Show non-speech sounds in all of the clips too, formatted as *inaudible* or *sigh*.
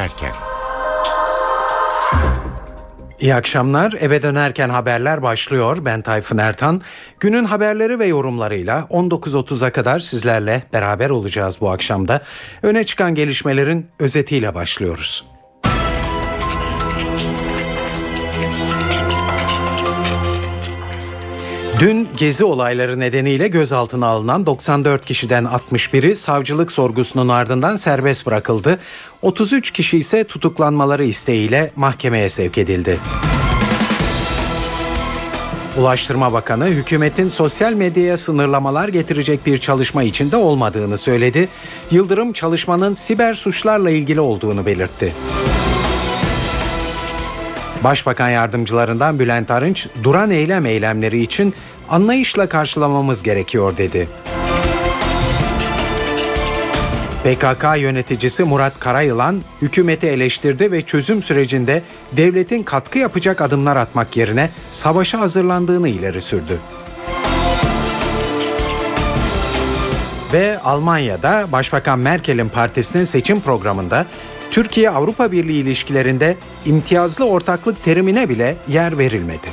dönerken. İyi akşamlar. Eve dönerken haberler başlıyor. Ben Tayfun Ertan. Günün haberleri ve yorumlarıyla 19.30'a kadar sizlerle beraber olacağız bu akşamda. Öne çıkan gelişmelerin özetiyle başlıyoruz. Dün gezi olayları nedeniyle gözaltına alınan 94 kişiden 61'i savcılık sorgusunun ardından serbest bırakıldı. 33 kişi ise tutuklanmaları isteğiyle mahkemeye sevk edildi. Ulaştırma Bakanı hükümetin sosyal medyaya sınırlamalar getirecek bir çalışma içinde olmadığını söyledi. Yıldırım çalışmanın siber suçlarla ilgili olduğunu belirtti. Başbakan yardımcılarından Bülent Arınç, duran eylem eylemleri için anlayışla karşılamamız gerekiyor dedi. PKK yöneticisi Murat Karayılan hükümeti eleştirdi ve çözüm sürecinde devletin katkı yapacak adımlar atmak yerine savaşa hazırlandığını ileri sürdü. Ve Almanya'da Başbakan Merkel'in partisinin seçim programında Türkiye-Avrupa Birliği ilişkilerinde imtiyazlı ortaklık terimine bile yer verilmedi.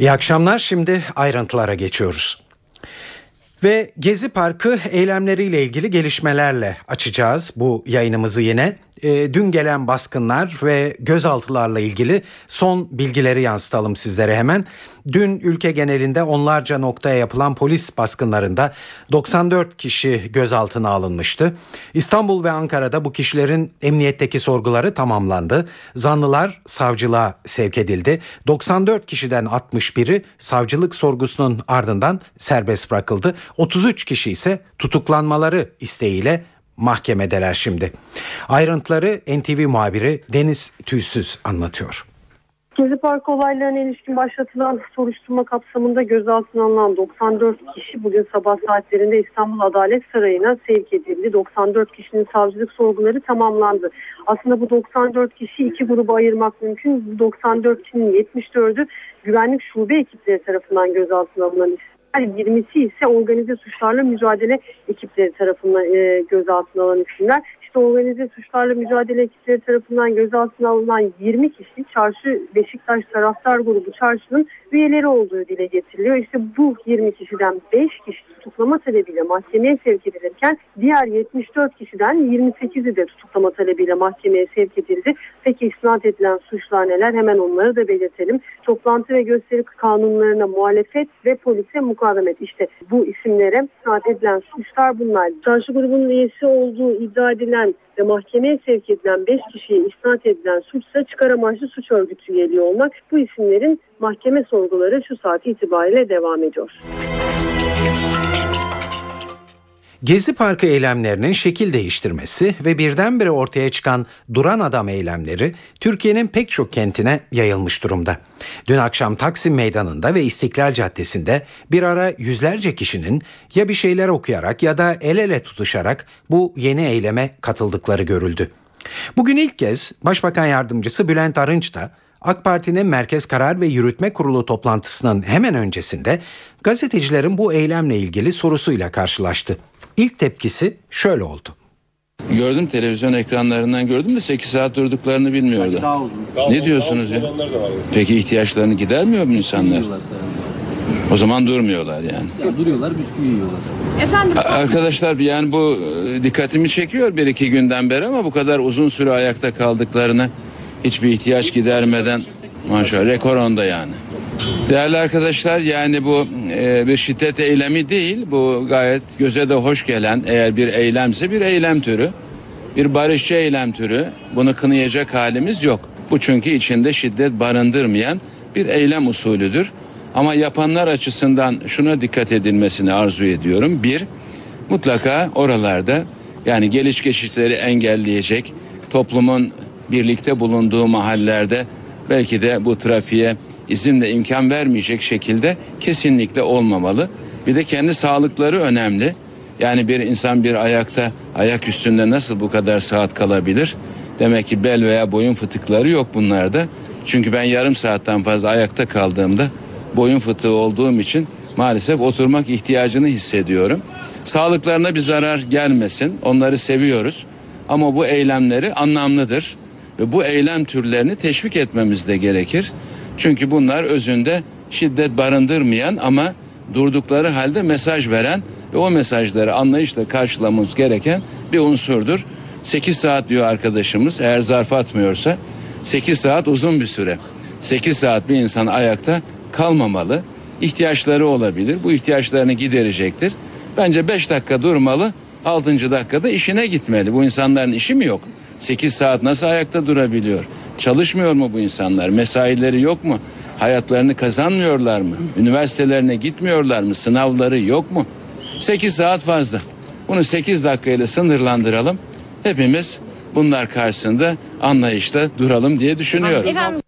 İyi akşamlar. Şimdi ayrıntılara geçiyoruz. Ve Gezi Parkı eylemleriyle ilgili gelişmelerle açacağız bu yayınımızı yine e, dün gelen baskınlar ve gözaltılarla ilgili son bilgileri yansıtalım sizlere hemen. Dün ülke genelinde onlarca noktaya yapılan polis baskınlarında 94 kişi gözaltına alınmıştı. İstanbul ve Ankara'da bu kişilerin emniyetteki sorguları tamamlandı. Zanlılar savcılığa sevk edildi. 94 kişiden 61'i savcılık sorgusunun ardından serbest bırakıldı. 33 kişi ise tutuklanmaları isteğiyle mahkemedeler şimdi. Ayrıntıları NTV muhabiri Deniz Tüysüz anlatıyor. Gezi Park olaylarına ilişkin başlatılan soruşturma kapsamında gözaltına alınan 94 kişi bugün sabah saatlerinde İstanbul Adalet Sarayı'na sevk edildi. 94 kişinin savcılık sorguları tamamlandı. Aslında bu 94 kişi iki gruba ayırmak mümkün. Bu 94 kişinin 74'ü güvenlik şube ekipleri tarafından gözaltına alınan isimler. 20'si ise organize suçlarla mücadele ekipleri tarafından e, gözaltına alınan isimler. İşte organize suçlarla mücadele ekipleri tarafından gözaltına alınan 20 kişi Çarşı Beşiktaş Taraftar Grubu Çarşı'nın üyeleri olduğu dile getiriliyor. İşte bu 20 kişiden 5 kişi tutuklama talebiyle mahkemeye sevk edilirken diğer 74 kişiden 28'i de tutuklama talebiyle mahkemeye sevk edildi. Peki isnat edilen suçlar neler? Hemen onları da belirtelim. Toplantı ve gösteri kanunlarına muhalefet ve polise mukavemet. İşte bu isimlere isnat edilen suçlar bunlar. Çarşı grubunun üyesi olduğu iddia edilen ve mahkemeye sevk edilen 5 kişiye isnat edilen suçsa çıkar amaçlı suç örgütü üyeliği olmak. Bu isimlerin mahkeme sorguları şu saat itibariyle devam ediyor. Gezi Parkı eylemlerinin şekil değiştirmesi ve birdenbire ortaya çıkan duran adam eylemleri Türkiye'nin pek çok kentine yayılmış durumda. Dün akşam Taksim Meydanı'nda ve İstiklal Caddesi'nde bir ara yüzlerce kişinin ya bir şeyler okuyarak ya da el ele tutuşarak bu yeni eyleme katıldıkları görüldü. Bugün ilk kez Başbakan Yardımcısı Bülent Arınç da AK Parti'nin Merkez Karar ve Yürütme Kurulu toplantısının hemen öncesinde gazetecilerin bu eylemle ilgili sorusuyla karşılaştı. İlk tepkisi şöyle oldu. Gördüm televizyon ekranlarından gördüm de 8 saat durduklarını bilmiyordu. Daha uzun. Ne diyorsunuz ya? Peki ihtiyaçlarını gidermiyor mu insanlar? O zaman durmuyorlar yani. Ya duruyorlar bisküvi yiyorlar. Efendim? Arkadaşlar yani bu e, dikkatimi çekiyor bir iki günden beri ama bu kadar uzun süre ayakta kaldıklarını hiçbir ihtiyaç gidermeden maşallah rekor onda yani. Değerli arkadaşlar yani bu e, bir şiddet eylemi değil bu gayet göze de hoş gelen eğer bir eylemse bir eylem türü bir barışçı eylem türü bunu kınayacak halimiz yok. Bu çünkü içinde şiddet barındırmayan bir eylem usulüdür. Ama yapanlar açısından şuna dikkat edilmesini arzu ediyorum. Bir, mutlaka oralarda yani geliş geçişleri engelleyecek toplumun birlikte bulunduğu mahallelerde belki de bu trafiğe izinle imkan vermeyecek şekilde kesinlikle olmamalı. Bir de kendi sağlıkları önemli. Yani bir insan bir ayakta ayak üstünde nasıl bu kadar saat kalabilir? Demek ki bel veya boyun fıtıkları yok bunlarda. Çünkü ben yarım saatten fazla ayakta kaldığımda boyun fıtığı olduğum için maalesef oturmak ihtiyacını hissediyorum. Sağlıklarına bir zarar gelmesin. Onları seviyoruz. Ama bu eylemleri anlamlıdır ve bu eylem türlerini teşvik etmemiz de gerekir. Çünkü bunlar özünde şiddet barındırmayan ama durdukları halde mesaj veren ve o mesajları anlayışla karşılamamız gereken bir unsurdur. 8 saat diyor arkadaşımız eğer zarf atmıyorsa 8 saat uzun bir süre. 8 saat bir insan ayakta kalmamalı. İhtiyaçları olabilir. Bu ihtiyaçlarını giderecektir. Bence 5 dakika durmalı. 6. dakikada işine gitmeli. Bu insanların işi mi yok? 8 saat nasıl ayakta durabiliyor? Çalışmıyor mu bu insanlar? Mesaileri yok mu? Hayatlarını kazanmıyorlar mı? Üniversitelerine gitmiyorlar mı? Sınavları yok mu? 8 saat fazla. Bunu 8 dakikayla sınırlandıralım. Hepimiz bunlar karşısında anlayışla duralım diye düşünüyorum. Efendim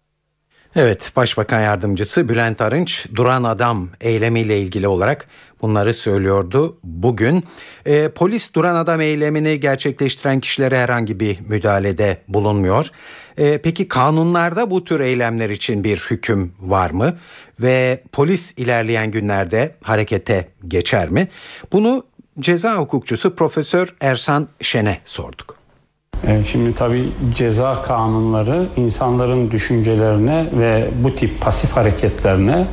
Evet, Başbakan Yardımcısı Bülent Arınç duran adam eylemiyle ilgili olarak bunları söylüyordu bugün. Ee, polis duran adam eylemini gerçekleştiren kişilere herhangi bir müdahalede bulunmuyor. Ee, peki kanunlarda bu tür eylemler için bir hüküm var mı? Ve polis ilerleyen günlerde harekete geçer mi? Bunu ceza hukukçusu Profesör Ersan Şen'e sorduk. E, Şimdi tabii ceza kanunları insanların düşüncelerine ve bu tip pasif hareketlerine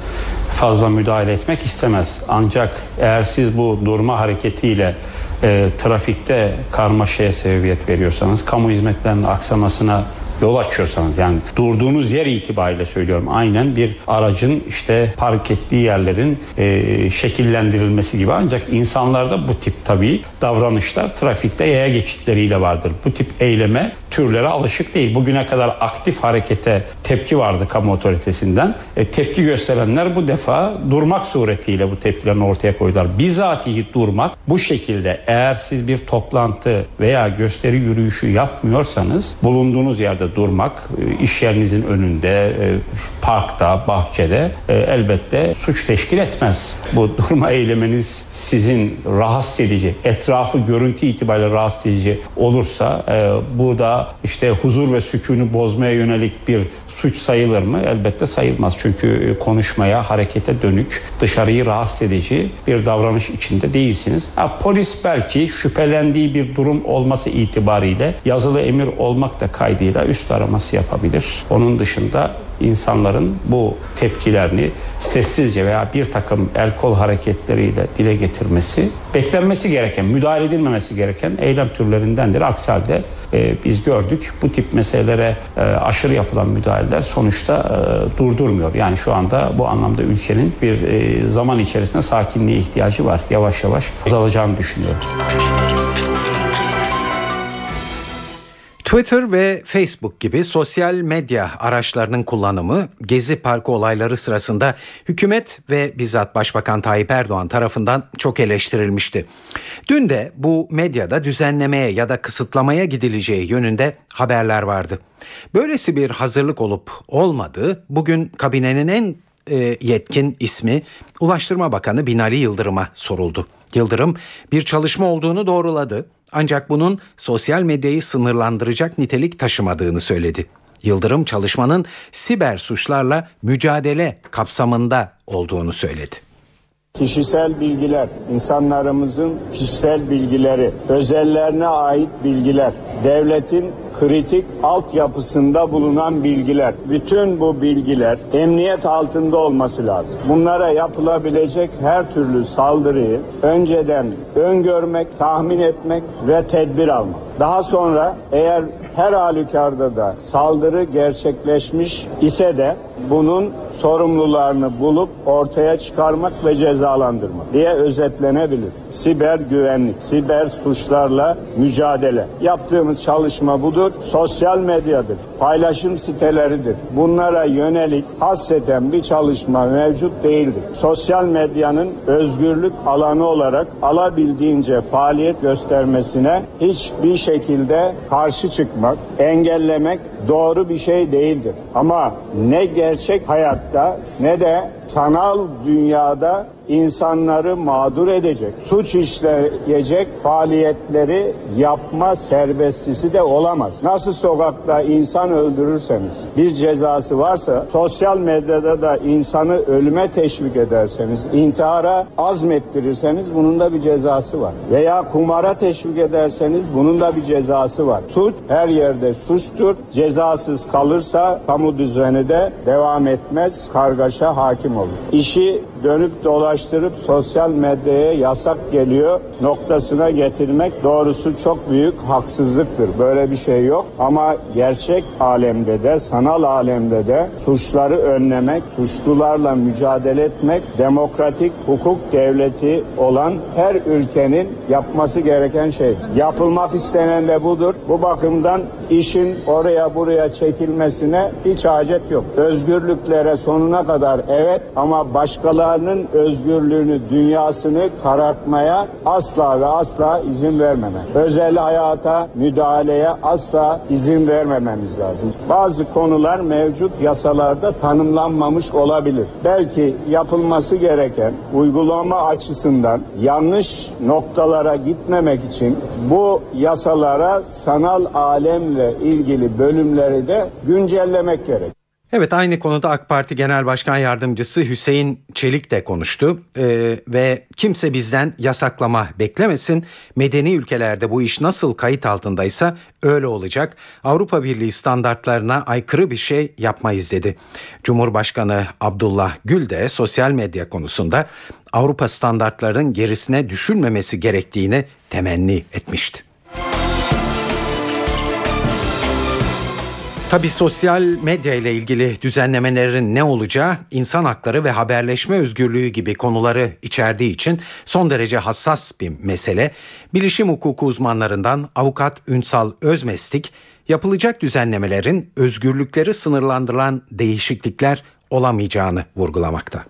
fazla müdahale etmek istemez. Ancak eğer siz bu durma hareketiyle e, trafikte karmaşaya sebebiyet veriyorsanız, kamu hizmetlerinin aksamasına yol açıyorsanız yani durduğunuz yer itibariyle söylüyorum aynen bir aracın işte park ettiği yerlerin e, şekillendirilmesi gibi ancak insanlarda bu tip tabii davranışlar trafikte yaya geçitleriyle vardır. Bu tip eyleme türlere alışık değil. Bugüne kadar aktif harekete tepki vardı kamu otoritesinden. E, tepki gösterenler bu defa durmak suretiyle bu tepkilerini ortaya koydular. Bizatihi durmak bu şekilde eğer siz bir toplantı veya gösteri yürüyüşü yapmıyorsanız bulunduğunuz yerde durmak e, iş yerinizin önünde e, parkta bahçede e, elbette suç teşkil etmez. Bu *laughs* durma eyleminiz sizin rahatsız edici etrafı görüntü itibariyle rahatsız edici olursa burada işte huzur ve sükûnu bozmaya yönelik bir suç sayılır mı? Elbette sayılmaz. Çünkü e, konuşmaya, harekete dönük, dışarıyı rahatsız edici bir davranış içinde değilsiniz. Ha, polis belki şüphelendiği bir durum olması itibariyle yazılı emir olmak da kaydıyla üst araması yapabilir. Onun dışında insanların bu tepkilerini sessizce veya bir takım el kol hareketleriyle dile getirmesi beklenmesi gereken, müdahale edilmemesi gereken eylem türlerindendir. Aksi halde e, biz gördük bu tip meselelere e, aşırı yapılan müdahaleler sonuçta e, durdurmuyor. Yani şu anda bu anlamda ülkenin bir e, zaman içerisinde sakinliğe ihtiyacı var. Yavaş yavaş azalacağını düşünüyorum. Twitter ve Facebook gibi sosyal medya araçlarının kullanımı Gezi Parkı olayları sırasında hükümet ve bizzat Başbakan Tayyip Erdoğan tarafından çok eleştirilmişti. Dün de bu medyada düzenlemeye ya da kısıtlamaya gidileceği yönünde haberler vardı. Böylesi bir hazırlık olup olmadığı bugün kabinenin en e, yetkin ismi Ulaştırma Bakanı Binali Yıldırım'a soruldu. Yıldırım bir çalışma olduğunu doğruladı ancak bunun sosyal medyayı sınırlandıracak nitelik taşımadığını söyledi. Yıldırım çalışmanın siber suçlarla mücadele kapsamında olduğunu söyledi. Kişisel bilgiler, insanlarımızın kişisel bilgileri, özellerine ait bilgiler, devletin kritik altyapısında bulunan bilgiler. Bütün bu bilgiler emniyet altında olması lazım. Bunlara yapılabilecek her türlü saldırıyı önceden öngörmek, tahmin etmek ve tedbir almak. Daha sonra eğer her halükarda da saldırı gerçekleşmiş ise de bunun sorumlularını bulup ortaya çıkarmak ve cezalandırmak diye özetlenebilir. Siber güvenlik, siber suçlarla mücadele. Yaptığımız çalışma budur. Sosyal medyadır, paylaşım siteleridir. Bunlara yönelik hasreten bir çalışma mevcut değildir. Sosyal medyanın özgürlük alanı olarak alabildiğince faaliyet göstermesine hiçbir şekilde karşı çıkmak, engellemek doğru bir şey değildir. Ama ne gerçek hayatta ne de sanal dünyada insanları mağdur edecek, suç işleyecek faaliyetleri yapma serbestisi de olamaz. Nasıl sokakta insan öldürürseniz bir cezası varsa sosyal medyada da insanı ölüme teşvik ederseniz, intihara azmettirirseniz bunun da bir cezası var. Veya kumara teşvik ederseniz bunun da bir cezası var. Suç her yerde suçtur. Cezasız kalırsa kamu düzeni de devam etmez, kargaşa hakim olur. İşi dönüp dolaştırıp sosyal medyaya yasak geliyor noktasına getirmek doğrusu çok büyük haksızlıktır. Böyle bir şey yok ama gerçek alemde de sanal alemde de suçları önlemek, suçlularla mücadele etmek demokratik hukuk devleti olan her ülkenin yapması gereken şey. Yapılmak istenen de budur. Bu bakımdan işin oraya buraya çekilmesine hiç hacet yok. Özgürlüklere sonuna kadar evet ama başkalarının özgürlüğünü, dünyasını karartmaya asla ve asla izin vermemek. Özel hayata müdahaleye asla izin vermememiz lazım. Bazı konular mevcut yasalarda tanımlanmamış olabilir. Belki yapılması gereken uygulama açısından yanlış noktalara gitmemek için bu yasalara sanal alemle ilgili bölümleri de güncellemek gerek. Evet aynı konuda AK Parti Genel Başkan Yardımcısı Hüseyin Çelik de konuştu ee, ve kimse bizden yasaklama beklemesin. Medeni ülkelerde bu iş nasıl kayıt altındaysa öyle olacak. Avrupa Birliği standartlarına aykırı bir şey yapmayız dedi. Cumhurbaşkanı Abdullah Gül de sosyal medya konusunda Avrupa standartlarının gerisine düşülmemesi gerektiğini temenni etmişti. Tabi sosyal medya ile ilgili düzenlemelerin ne olacağı insan hakları ve haberleşme özgürlüğü gibi konuları içerdiği için son derece hassas bir mesele. Bilişim hukuku uzmanlarından avukat Ünsal Özmestik yapılacak düzenlemelerin özgürlükleri sınırlandırılan değişiklikler olamayacağını vurgulamakta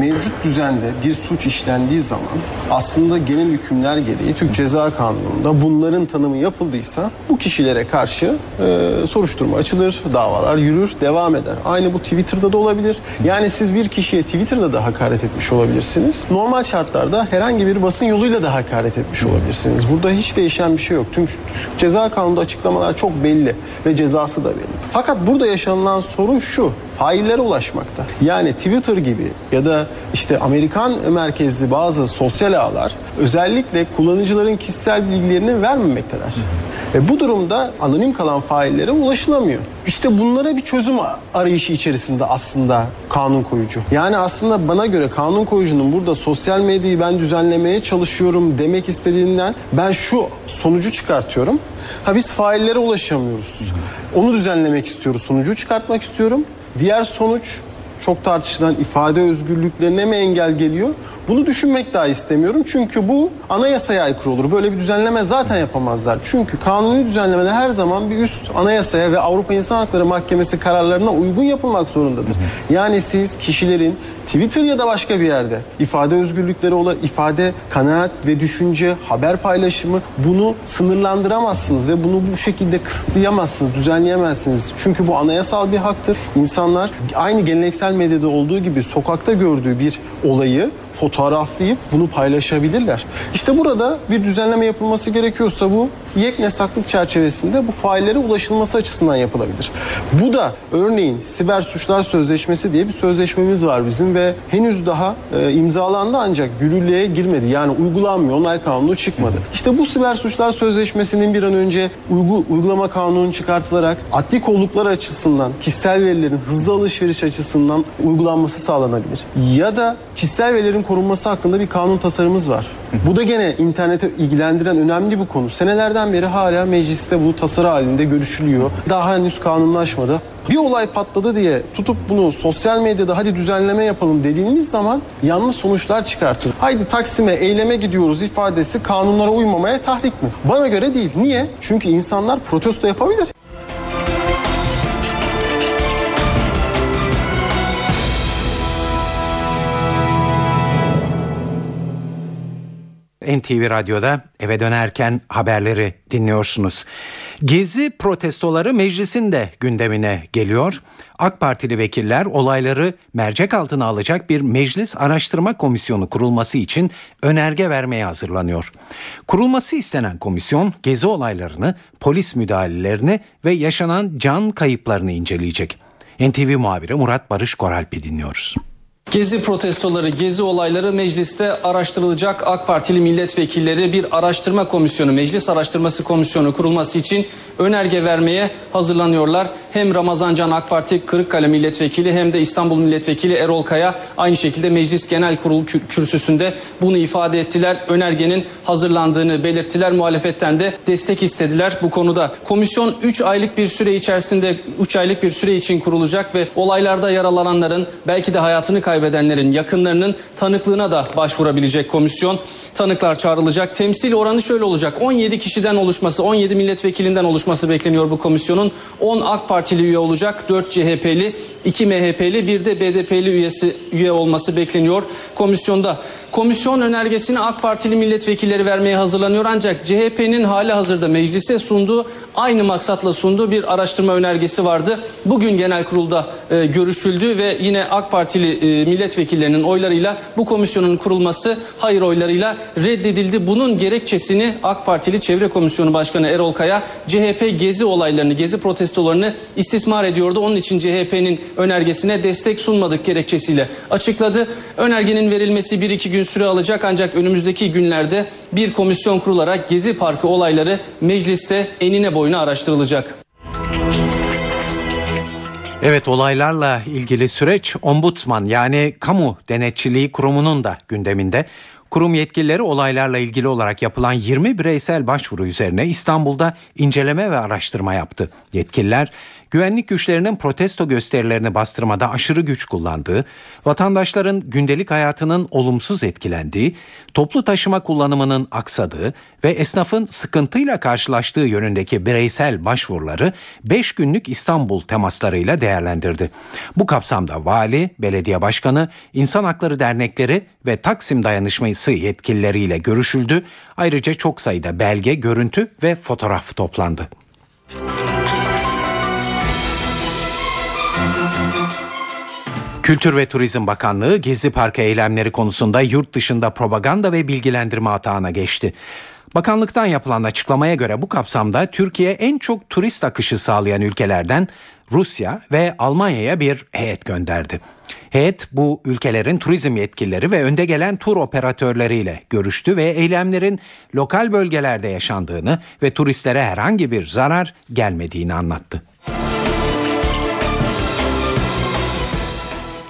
mevcut düzende bir suç işlendiği zaman aslında genel hükümler gereği Türk Ceza Kanunu'nda bunların tanımı yapıldıysa bu kişilere karşı e, soruşturma açılır, davalar yürür, devam eder. Aynı bu Twitter'da da olabilir. Yani siz bir kişiye Twitter'da da hakaret etmiş olabilirsiniz. Normal şartlarda herhangi bir basın yoluyla da hakaret etmiş olabilirsiniz. Burada hiç değişen bir şey yok. Türk Ceza Kanunu'nda açıklamalar çok belli ve cezası da belli. Fakat burada yaşanılan sorun şu faillere ulaşmakta. Yani Twitter gibi ya da işte Amerikan merkezli bazı sosyal ağlar özellikle kullanıcıların kişisel bilgilerini vermemekteler. Ve bu durumda anonim kalan faillere ulaşılamıyor. İşte bunlara bir çözüm arayışı içerisinde aslında kanun koyucu. Yani aslında bana göre kanun koyucunun burada sosyal medyayı ben düzenlemeye çalışıyorum demek istediğinden ben şu sonucu çıkartıyorum. Ha biz faillere ulaşamıyoruz. Onu düzenlemek istiyoruz. Sonucu çıkartmak istiyorum. Diğer sonuç çok tartışılan ifade özgürlüklerine mi engel geliyor? Bunu düşünmek daha istemiyorum. Çünkü bu anayasaya aykırı olur. Böyle bir düzenleme zaten yapamazlar. Çünkü kanuni düzenlemeler her zaman bir üst anayasaya ve Avrupa İnsan Hakları Mahkemesi kararlarına uygun yapılmak zorundadır. Yani siz kişilerin Twitter ya da başka bir yerde ifade özgürlükleri olan ifade, kanaat ve düşünce, haber paylaşımı bunu sınırlandıramazsınız ve bunu bu şekilde kısıtlayamazsınız, düzenleyemezsiniz. Çünkü bu anayasal bir haktır. İnsanlar aynı geleneksel medyada olduğu gibi sokakta gördüğü bir olayı fotoğraflayıp bunu paylaşabilirler. İşte burada bir düzenleme yapılması gerekiyorsa bu yeknesaklık çerçevesinde bu faillere ulaşılması açısından yapılabilir. Bu da örneğin siber suçlar sözleşmesi diye bir sözleşmemiz var bizim ve henüz daha e, imzalandı ancak yürürlüğe girmedi. Yani uygulanmıyor. Onay kanunu çıkmadı. İşte bu siber suçlar sözleşmesinin bir an önce uygu, uygulama kanunu çıkartılarak adli kolluklar açısından kişisel verilerin hızlı alışveriş açısından uygulanması sağlanabilir. Ya da kişisel verilerin korunması hakkında bir kanun tasarımız var. Bu da gene internete ilgilendiren önemli bir konu. Senelerden beri hala mecliste bu tasarı halinde görüşülüyor. Daha henüz kanunlaşmadı. Bir olay patladı diye tutup bunu sosyal medyada hadi düzenleme yapalım dediğimiz zaman yanlış sonuçlar çıkartır. Haydi Taksim'e eyleme gidiyoruz ifadesi kanunlara uymamaya tahrik mi? Bana göre değil. Niye? Çünkü insanlar protesto yapabilir. NTV Radyo'da eve dönerken haberleri dinliyorsunuz. Gezi protestoları meclisin de gündemine geliyor. AK Partili vekiller olayları mercek altına alacak bir meclis araştırma komisyonu kurulması için önerge vermeye hazırlanıyor. Kurulması istenen komisyon gezi olaylarını, polis müdahalelerini ve yaşanan can kayıplarını inceleyecek. NTV muhabiri Murat Barış Koralp'i dinliyoruz. Gezi protestoları, gezi olayları mecliste araştırılacak. AK Partili milletvekilleri bir araştırma komisyonu, meclis araştırması komisyonu kurulması için önerge vermeye hazırlanıyorlar. Hem Ramazan Can AK Parti Kırıkkale milletvekili hem de İstanbul milletvekili Erol Kaya aynı şekilde meclis genel kurul kürsüsünde bunu ifade ettiler. Önergenin hazırlandığını belirttiler. Muhalefetten de destek istediler bu konuda. Komisyon 3 aylık bir süre içerisinde 3 aylık bir süre için kurulacak ve olaylarda yaralananların belki de hayatını kaybedenlerin yakınlarının tanıklığına da başvurabilecek komisyon. Tanıklar çağrılacak. Temsil oranı şöyle olacak. 17 kişiden oluşması, 17 milletvekilinden oluşması bekleniyor bu komisyonun. 10 AK Partili üye olacak, 4 CHP'li, 2 MHP'li, bir de BDP'li üyesi üye olması bekleniyor komisyonda. Komisyon önergesini AK Partili milletvekilleri vermeye hazırlanıyor ancak CHP'nin hali hazırda meclise sunduğu aynı maksatla sunduğu bir araştırma önergesi vardı. Bugün genel kurulda e, görüşüldü ve yine AK Partili e, milletvekillerinin oylarıyla bu komisyonun kurulması hayır oylarıyla reddedildi. Bunun gerekçesini AK Partili Çevre Komisyonu Başkanı Erol Kaya CHP gezi olaylarını, gezi protestolarını istismar ediyordu. Onun için CHP'nin önergesine destek sunmadık gerekçesiyle açıkladı. Önergenin verilmesi bir iki gün süre alacak ancak önümüzdeki günlerde bir komisyon kurularak Gezi Parkı olayları mecliste enine boyuna araştırılacak. Evet olaylarla ilgili süreç ombudsman yani kamu denetçiliği kurumunun da gündeminde. Kurum yetkilileri olaylarla ilgili olarak yapılan 20 bireysel başvuru üzerine İstanbul'da inceleme ve araştırma yaptı. Yetkililer güvenlik güçlerinin protesto gösterilerini bastırmada aşırı güç kullandığı, vatandaşların gündelik hayatının olumsuz etkilendiği, toplu taşıma kullanımının aksadığı ve esnafın sıkıntıyla karşılaştığı yönündeki bireysel başvuruları 5 günlük İstanbul temaslarıyla değerlendirdi. Bu kapsamda vali, belediye başkanı, insan hakları dernekleri ve Taksim dayanışması yetkilileriyle görüşüldü. Ayrıca çok sayıda belge, görüntü ve fotoğraf toplandı. Kültür ve Turizm Bakanlığı Gezi Parkı eylemleri konusunda yurt dışında propaganda ve bilgilendirme atağına geçti. Bakanlıktan yapılan açıklamaya göre bu kapsamda Türkiye en çok turist akışı sağlayan ülkelerden Rusya ve Almanya'ya bir heyet gönderdi. Heyet bu ülkelerin turizm yetkilileri ve önde gelen tur operatörleriyle görüştü ve eylemlerin lokal bölgelerde yaşandığını ve turistlere herhangi bir zarar gelmediğini anlattı.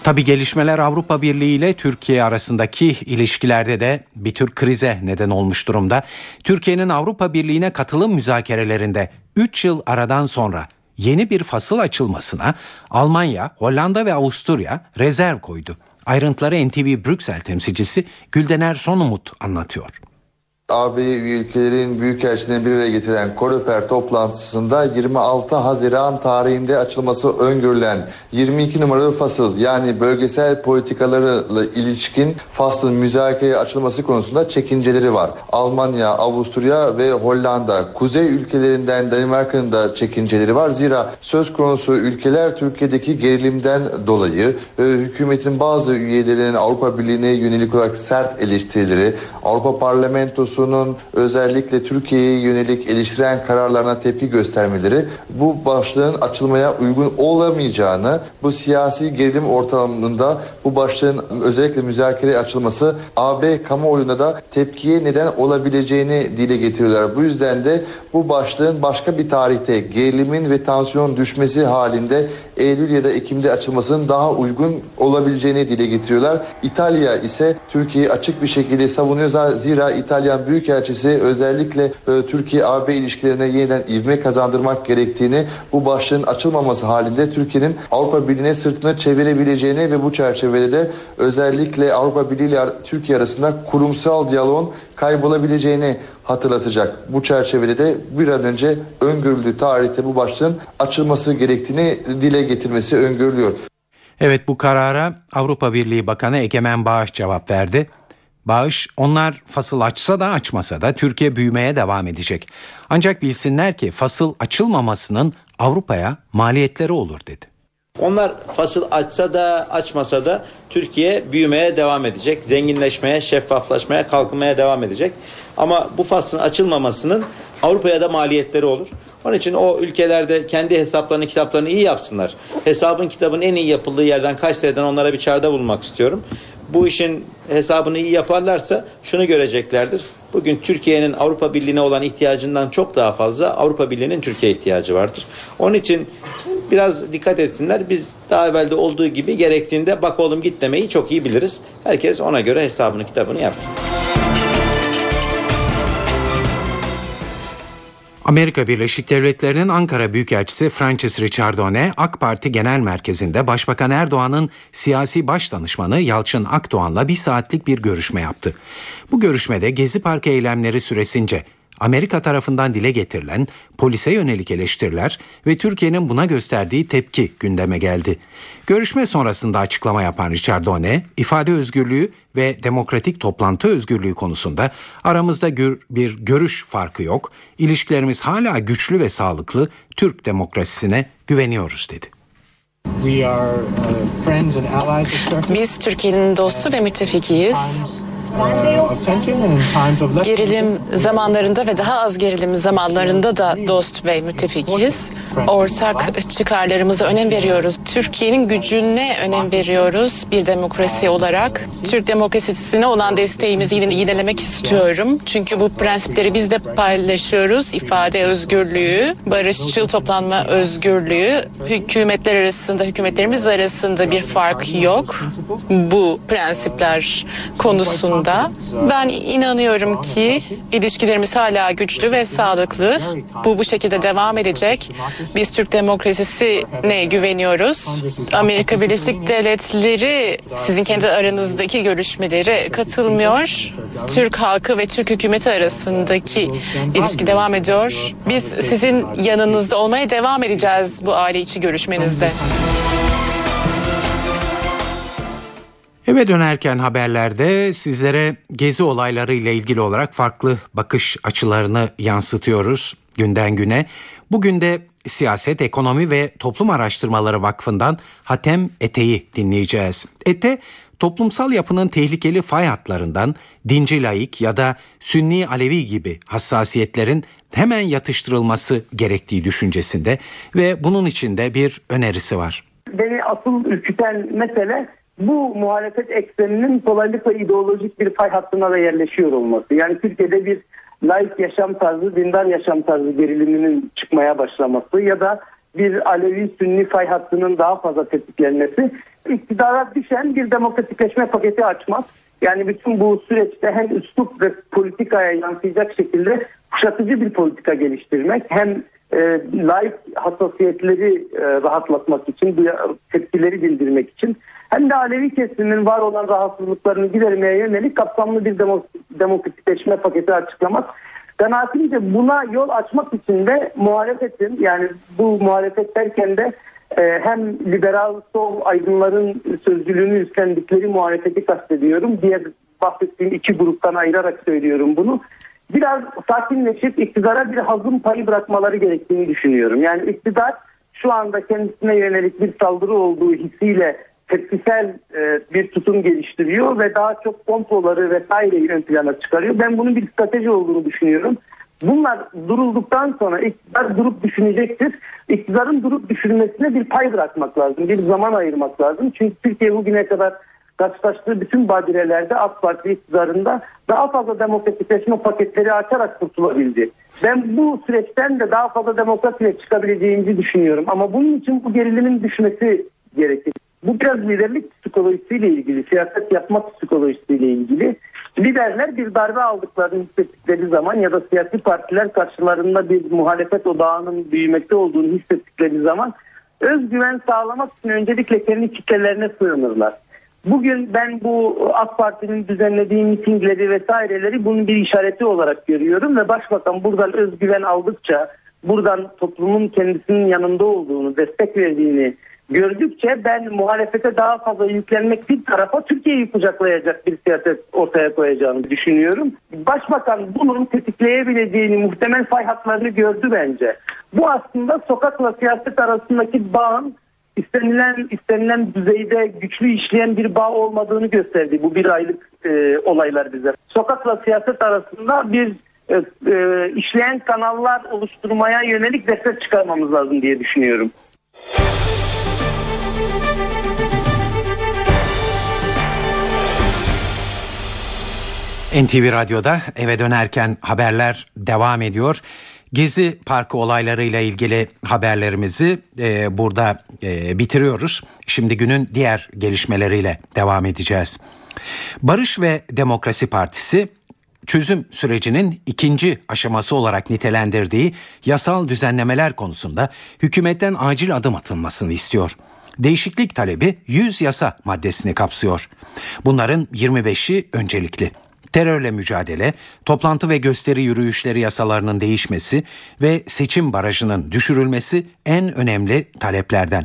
Tabi gelişmeler Avrupa Birliği ile Türkiye arasındaki ilişkilerde de bir tür krize neden olmuş durumda. Türkiye'nin Avrupa Birliği'ne katılım müzakerelerinde 3 yıl aradan sonra yeni bir fasıl açılmasına Almanya, Hollanda ve Avusturya rezerv koydu. Ayrıntıları NTV Brüksel temsilcisi Güldener Sonumut anlatıyor. AB ülkelerin büyükelçilerini bir araya getiren Koreper toplantısında 26 Haziran tarihinde açılması öngörülen 22 numaralı fasıl yani bölgesel politikalarla ilişkin faslın müzakereye açılması konusunda çekinceleri var. Almanya, Avusturya ve Hollanda, kuzey ülkelerinden Danimarka'nın da çekinceleri var. Zira söz konusu ülkeler Türkiye'deki gerilimden dolayı e, hükümetin bazı üyelerinin Avrupa Birliği'ne yönelik olarak sert eleştirileri, Avrupa Parlamentosu Komisyonu'nun özellikle Türkiye'ye yönelik eleştiren kararlarına tepki göstermeleri bu başlığın açılmaya uygun olamayacağını, bu siyasi gerilim ortamında bu başlığın özellikle müzakere açılması AB kamuoyunda da tepkiye neden olabileceğini dile getiriyorlar. Bu yüzden de bu başlığın başka bir tarihte gerilimin ve tansiyon düşmesi halinde Eylül ya da Ekim'de açılmasının daha uygun olabileceğini dile getiriyorlar. İtalya ise Türkiye'yi açık bir şekilde savunuyor. Zira İtalyan Büyükelçisi özellikle e, Türkiye-AB ilişkilerine yeniden ivme kazandırmak gerektiğini, bu başlığın açılmaması halinde Türkiye'nin Avrupa Birliği'ne sırtını çevirebileceğini ve bu çerçevede de özellikle Avrupa Birliği ile Türkiye arasında kurumsal diyaloğun kaybolabileceğini hatırlatacak. Bu çerçevede de bir an önce öngörüldüğü tarihte bu başlığın açılması gerektiğini dile getirmesi öngörülüyor. Evet bu karara Avrupa Birliği Bakanı Egemen Bağış cevap verdi. Bağış onlar fasıl açsa da açmasa da Türkiye büyümeye devam edecek. Ancak bilsinler ki fasıl açılmamasının Avrupa'ya maliyetleri olur dedi. Onlar fasıl açsa da açmasa da Türkiye büyümeye devam edecek. Zenginleşmeye, şeffaflaşmaya, kalkınmaya devam edecek. Ama bu faslın açılmamasının Avrupa'ya da maliyetleri olur. Onun için o ülkelerde kendi hesaplarını, kitaplarını iyi yapsınlar. Hesabın kitabın en iyi yapıldığı yerden kaç seneden onlara bir çağrıda bulmak istiyorum. Bu işin hesabını iyi yaparlarsa şunu göreceklerdir. Bugün Türkiye'nin Avrupa Birliği'ne olan ihtiyacından çok daha fazla Avrupa Birliği'nin Türkiye ihtiyacı vardır. Onun için biraz dikkat etsinler. Biz daha evvelde olduğu gibi gerektiğinde bak oğlum git demeyi çok iyi biliriz. Herkes ona göre hesabını kitabını yapsın. Amerika Birleşik Devletleri'nin Ankara Büyükelçisi Francis Richardone, AK Parti Genel Merkezi'nde Başbakan Erdoğan'ın siyasi baş danışmanı Yalçın Akdoğan'la bir saatlik bir görüşme yaptı. Bu görüşmede Gezi Parkı eylemleri süresince Amerika tarafından dile getirilen polise yönelik eleştiriler ve Türkiye'nin buna gösterdiği tepki gündeme geldi. Görüşme sonrasında açıklama yapan Richardone, ifade özgürlüğü ve demokratik toplantı özgürlüğü konusunda aramızda gür, bir görüş farkı yok, ilişkilerimiz hala güçlü ve sağlıklı, Türk demokrasisine güveniyoruz dedi. Biz Türkiye'nin dostu ve müttefikiyiz. Gerilim zamanlarında ve daha az gerilim zamanlarında da dost ve müttefikiz. Ortak çıkarlarımıza önem veriyoruz. Türkiye'nin gücüne önem veriyoruz bir demokrasi olarak. Türk demokrasisine olan desteğimizi yine yinelemek istiyorum. Çünkü bu prensipleri biz de paylaşıyoruz. İfade özgürlüğü, barışçıl toplanma özgürlüğü, hükümetler arasında, hükümetlerimiz arasında bir fark yok. Bu prensipler konusunda. Ben inanıyorum ki ilişkilerimiz hala güçlü ve sağlıklı. Bu bu şekilde devam edecek. Biz Türk demokrasisine güveniyoruz. Amerika Birleşik Devletleri sizin kendi aranızdaki görüşmelere katılmıyor. Türk halkı ve Türk hükümeti arasındaki ilişki devam ediyor. Biz sizin yanınızda olmaya devam edeceğiz bu aile içi görüşmenizde. Eve dönerken haberlerde sizlere gezi olayları ile ilgili olarak farklı bakış açılarını yansıtıyoruz günden güne. Bugün de Siyaset, Ekonomi ve Toplum Araştırmaları Vakfı'ndan Hatem Ete'yi dinleyeceğiz. Ete, toplumsal yapının tehlikeli fay hatlarından dinci laik ya da sünni alevi gibi hassasiyetlerin hemen yatıştırılması gerektiği düşüncesinde ve bunun içinde bir önerisi var. Beni asıl ürküten mesele bu muhalefet ekseninin kolaylıkla ideolojik bir fay hattına da yerleşiyor olması. Yani Türkiye'de bir laik yaşam tarzı, dindar yaşam tarzı geriliminin çıkmaya başlaması ya da bir Alevi Sünni fay hattının daha fazla tetiklenmesi iktidara düşen bir demokratikleşme paketi açmak. Yani bütün bu süreçte hem üslup ve politikaya yansıyacak şekilde kuşatıcı bir politika geliştirmek hem e, laik hassasiyetleri e, rahatlatmak için, tepkileri bildirmek için hem de Alevi kesimin var olan rahatsızlıklarını gidermeye yönelik kapsamlı bir demok demokratikleşme paketi açıklamak. Kanaatimce buna yol açmak için de muhalefetin yani bu muhalefet derken de e, hem liberal sol aydınların sözcülüğünü üstlendikleri muhalefeti kastediyorum. Diğer bahsettiğim iki gruptan ayırarak söylüyorum bunu. Biraz sakinleşip iktidara bir hazım payı bırakmaları gerektiğini düşünüyorum. Yani iktidar şu anda kendisine yönelik bir saldırı olduğu hissiyle tepkisel e, bir tutum geliştiriyor ve daha çok komploları vesaireyi ön plana çıkarıyor. Ben bunun bir strateji olduğunu düşünüyorum. Bunlar durulduktan sonra iktidar durup düşünecektir. İktidarın durup düşünmesine bir pay bırakmak lazım. Bir zaman ayırmak lazım. Çünkü Türkiye bugüne kadar karşılaştığı bütün badirelerde AK Parti iktidarında daha fazla demokratikleşme paketleri açarak kurtulabildi. Ben bu süreçten de daha fazla demokrasiyle çıkabileceğimizi düşünüyorum. Ama bunun için bu gerilimin düşmesi gerekir. Bu biraz liderlik psikolojisiyle ilgili, siyaset yapmak psikolojisiyle ilgili. Liderler bir darbe aldıklarını hissettikleri zaman ya da siyasi partiler karşılarında bir muhalefet odağının büyümekte olduğunu hissettikleri zaman özgüven sağlamak için öncelikle kendi kitlelerine sığınırlar. Bugün ben bu AK Parti'nin düzenlediği mitingleri vesaireleri bunun bir işareti olarak görüyorum ve Başbakan buradan özgüven aldıkça buradan toplumun kendisinin yanında olduğunu, destek verdiğini gördükçe ben muhalefete daha fazla yüklenmek bir tarafa Türkiye'yi kucaklayacak bir siyaset ortaya koyacağını düşünüyorum. Başbakan bunun tetikleyebileceğini muhtemel fay hatlarını gördü bence. Bu aslında sokakla siyaset arasındaki bağın istenilen istenilen düzeyde güçlü işleyen bir bağ olmadığını gösterdi bu bir aylık e, olaylar bize. Sokakla siyaset arasında bir e, e, işleyen kanallar oluşturmaya yönelik destek çıkarmamız lazım diye düşünüyorum. NTV Radyo'da eve dönerken haberler devam ediyor. Gezi Parkı olaylarıyla ilgili haberlerimizi e, burada e, bitiriyoruz. Şimdi günün diğer gelişmeleriyle devam edeceğiz. Barış ve Demokrasi Partisi çözüm sürecinin ikinci aşaması olarak nitelendirdiği yasal düzenlemeler konusunda hükümetten acil adım atılmasını istiyor. Değişiklik talebi 100 yasa maddesini kapsıyor. Bunların 25'i öncelikli terörle mücadele, toplantı ve gösteri yürüyüşleri yasalarının değişmesi ve seçim barajının düşürülmesi en önemli taleplerden.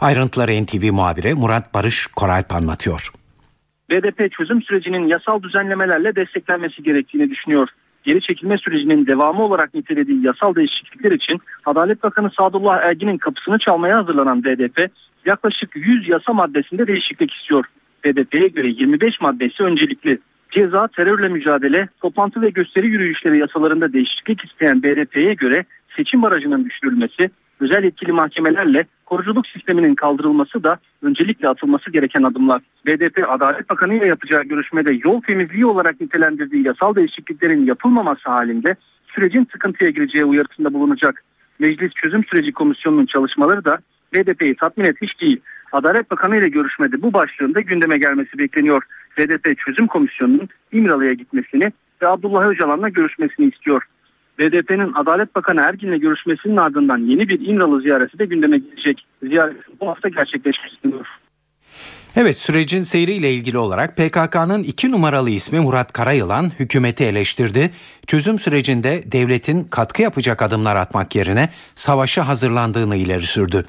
Ayrıntıları NTV muhabiri Murat Barış Koralp anlatıyor. BDP çözüm sürecinin yasal düzenlemelerle desteklenmesi gerektiğini düşünüyor. Geri çekilme sürecinin devamı olarak nitelediği yasal değişiklikler için Adalet Bakanı Sadullah Ergin'in kapısını çalmaya hazırlanan BDP yaklaşık 100 yasa maddesinde değişiklik istiyor. BDP'ye göre 25 maddesi öncelikli. Ceza, terörle mücadele, toplantı ve gösteri yürüyüşleri yasalarında değişiklik isteyen BDP'ye göre seçim barajının düşürülmesi, özel yetkili mahkemelerle koruculuk sisteminin kaldırılması da öncelikle atılması gereken adımlar. BDP Adalet Bakanı ile yapacağı görüşmede yol temizliği olarak nitelendirdiği yasal değişikliklerin yapılmaması halinde sürecin sıkıntıya gireceği uyarısında bulunacak. Meclis Çözüm Süreci Komisyonu'nun çalışmaları da BDP'yi tatmin etmiş değil. Adalet Bakanı ile görüşmede bu başlığın da gündeme gelmesi bekleniyor. BDP Çözüm Komisyonu'nun İmralı'ya gitmesini ve Abdullah Öcalan'la görüşmesini istiyor. BDP'nin Adalet Bakanı Ergin'le görüşmesinin ardından yeni bir İmralı ziyareti de gündeme gelecek. Ziyaret bu hafta gerçekleşmek. Evet sürecin seyriyle ilgili olarak PKK'nın iki numaralı ismi Murat Karayılan hükümeti eleştirdi. Çözüm sürecinde devletin katkı yapacak adımlar atmak yerine savaşa hazırlandığını ileri sürdü.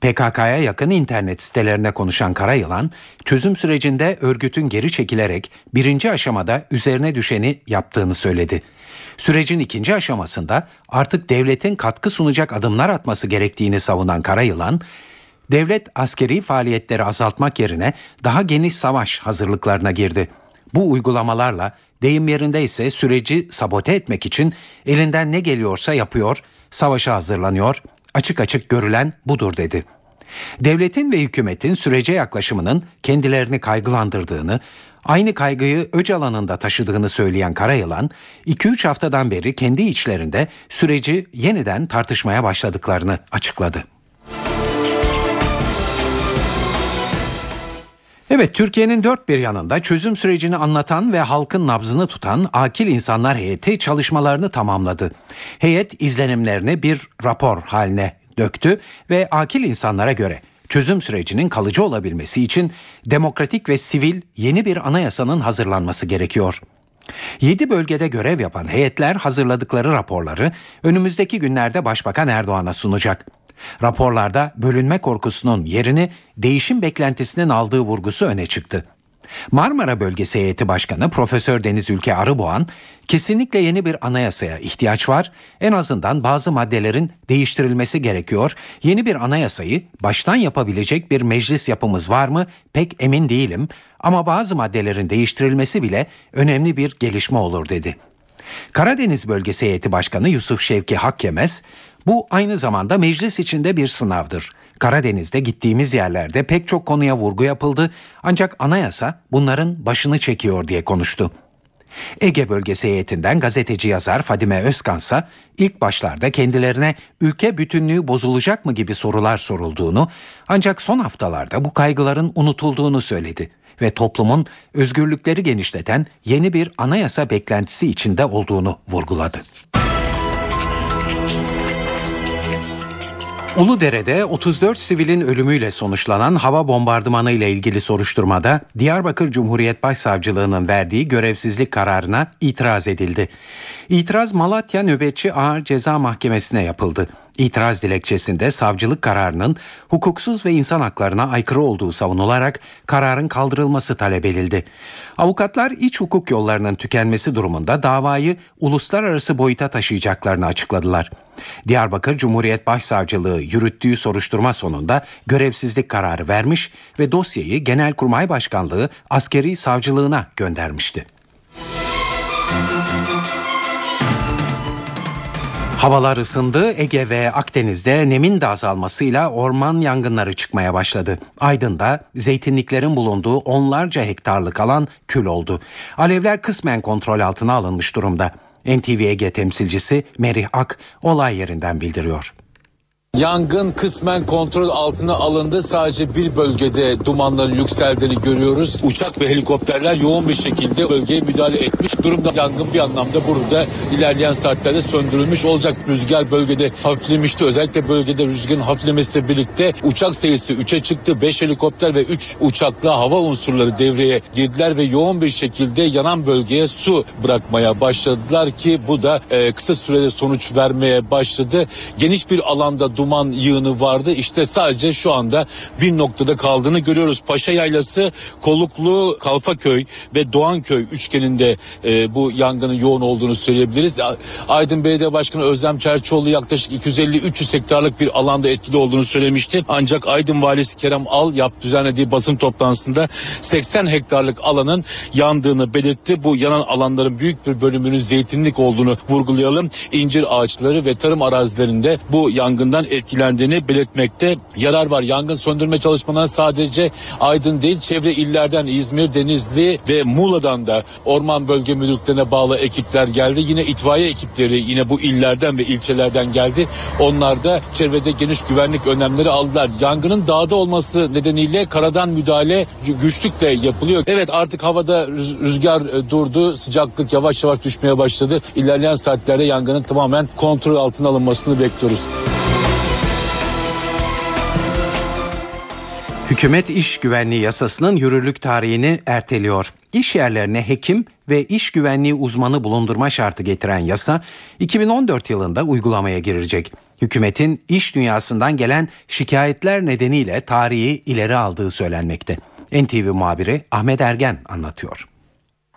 PKK'ya yakın internet sitelerine konuşan Karayılan, çözüm sürecinde örgütün geri çekilerek birinci aşamada üzerine düşeni yaptığını söyledi. Sürecin ikinci aşamasında artık devletin katkı sunacak adımlar atması gerektiğini savunan Karayılan, devlet askeri faaliyetleri azaltmak yerine daha geniş savaş hazırlıklarına girdi. Bu uygulamalarla deyim yerinde ise süreci sabote etmek için elinden ne geliyorsa yapıyor, savaşa hazırlanıyor, açık açık görülen budur dedi. Devletin ve hükümetin sürece yaklaşımının kendilerini kaygılandırdığını, aynı kaygıyı Öcalan'ın taşıdığını söyleyen Karayılan, 2-3 haftadan beri kendi içlerinde süreci yeniden tartışmaya başladıklarını açıkladı. Evet Türkiye'nin dört bir yanında çözüm sürecini anlatan ve halkın nabzını tutan Akil İnsanlar Heyeti çalışmalarını tamamladı. Heyet izlenimlerini bir rapor haline döktü ve akil insanlara göre çözüm sürecinin kalıcı olabilmesi için demokratik ve sivil yeni bir anayasanın hazırlanması gerekiyor. 7 bölgede görev yapan heyetler hazırladıkları raporları önümüzdeki günlerde Başbakan Erdoğan'a sunacak. Raporlarda bölünme korkusunun yerini değişim beklentisinin aldığı vurgusu öne çıktı. Marmara Bölgesi Heyeti Başkanı Profesör Deniz Ülke Arıboğan, kesinlikle yeni bir anayasaya ihtiyaç var. En azından bazı maddelerin değiştirilmesi gerekiyor. Yeni bir anayasayı baştan yapabilecek bir meclis yapımız var mı? Pek emin değilim ama bazı maddelerin değiştirilmesi bile önemli bir gelişme olur dedi. Karadeniz Bölgesi Heyeti Başkanı Yusuf Şevki Hakkemez, bu aynı zamanda meclis içinde bir sınavdır. Karadeniz'de gittiğimiz yerlerde pek çok konuya vurgu yapıldı ancak anayasa bunların başını çekiyor diye konuştu. Ege bölgesi heyetinden gazeteci yazar Fadime Özkansa ilk başlarda kendilerine ülke bütünlüğü bozulacak mı gibi sorular sorulduğunu ancak son haftalarda bu kaygıların unutulduğunu söyledi ve toplumun özgürlükleri genişleten yeni bir anayasa beklentisi içinde olduğunu vurguladı. Uludere'de 34 sivilin ölümüyle sonuçlanan hava bombardımanı ile ilgili soruşturmada Diyarbakır Cumhuriyet Başsavcılığı'nın verdiği görevsizlik kararına itiraz edildi. İtiraz Malatya Nöbetçi Ağır Ceza Mahkemesi'ne yapıldı. İtiraz dilekçesinde savcılık kararının hukuksuz ve insan haklarına aykırı olduğu savunularak kararın kaldırılması talep edildi. Avukatlar iç hukuk yollarının tükenmesi durumunda davayı uluslararası boyuta taşıyacaklarını açıkladılar. Diyarbakır Cumhuriyet Başsavcılığı yürüttüğü soruşturma sonunda görevsizlik kararı vermiş ve dosyayı Genelkurmay Başkanlığı askeri savcılığına göndermişti. Havalar ısındı. Ege ve Akdeniz'de nemin de azalmasıyla orman yangınları çıkmaya başladı. Aydın'da zeytinliklerin bulunduğu onlarca hektarlık alan kül oldu. Alevler kısmen kontrol altına alınmış durumda. NTV Ege temsilcisi Merih Ak olay yerinden bildiriyor. Yangın kısmen kontrol altına alındı. Sadece bir bölgede dumanların yükseldiğini görüyoruz. Uçak ve helikopterler yoğun bir şekilde bölgeye müdahale etmiş. Durumda yangın bir anlamda burada ilerleyen saatlerde söndürülmüş olacak. Rüzgar bölgede hafiflemişti. Özellikle bölgede rüzgarın hafiflemesiyle birlikte uçak sayısı 3'e çıktı. 5 helikopter ve 3 uçakla hava unsurları devreye girdiler ve yoğun bir şekilde yanan bölgeye su bırakmaya başladılar ki bu da e, kısa sürede sonuç vermeye başladı. Geniş bir alanda duman yığını vardı. İşte sadece şu anda bir noktada kaldığını görüyoruz. Paşa Yaylası, Koluklu, Kalfaköy ve Doğanköy üçgeninde e, bu yangının yoğun olduğunu söyleyebiliriz. Aydın Belediye Başkanı Özlem Çerçoğlu yaklaşık 250-300 hektarlık bir alanda etkili olduğunu söylemişti. Ancak Aydın Valisi Kerem Al yap düzenlediği basın toplantısında 80 hektarlık alanın yandığını belirtti. Bu yanan alanların büyük bir bölümünün zeytinlik olduğunu vurgulayalım. İncir ağaçları ve tarım arazilerinde bu yangından etkilendiğini belirtmekte yarar var. Yangın söndürme çalışmalarına sadece Aydın değil çevre illerden İzmir, Denizli ve Muğla'dan da orman bölge müdürlüklerine bağlı ekipler geldi. Yine itfaiye ekipleri yine bu illerden ve ilçelerden geldi. Onlar da çevrede geniş güvenlik önlemleri aldılar. Yangının dağda olması nedeniyle karadan müdahale güçlükle yapılıyor. Evet artık havada rüzgar e, durdu. Sıcaklık yavaş yavaş düşmeye başladı. İlerleyen saatlerde yangının tamamen kontrol altına alınmasını bekliyoruz. Hükümet iş güvenliği yasasının yürürlük tarihini erteliyor. İş yerlerine hekim ve iş güvenliği uzmanı bulundurma şartı getiren yasa 2014 yılında uygulamaya girecek. Hükümetin iş dünyasından gelen şikayetler nedeniyle tarihi ileri aldığı söylenmekte. NTV muhabiri Ahmet Ergen anlatıyor.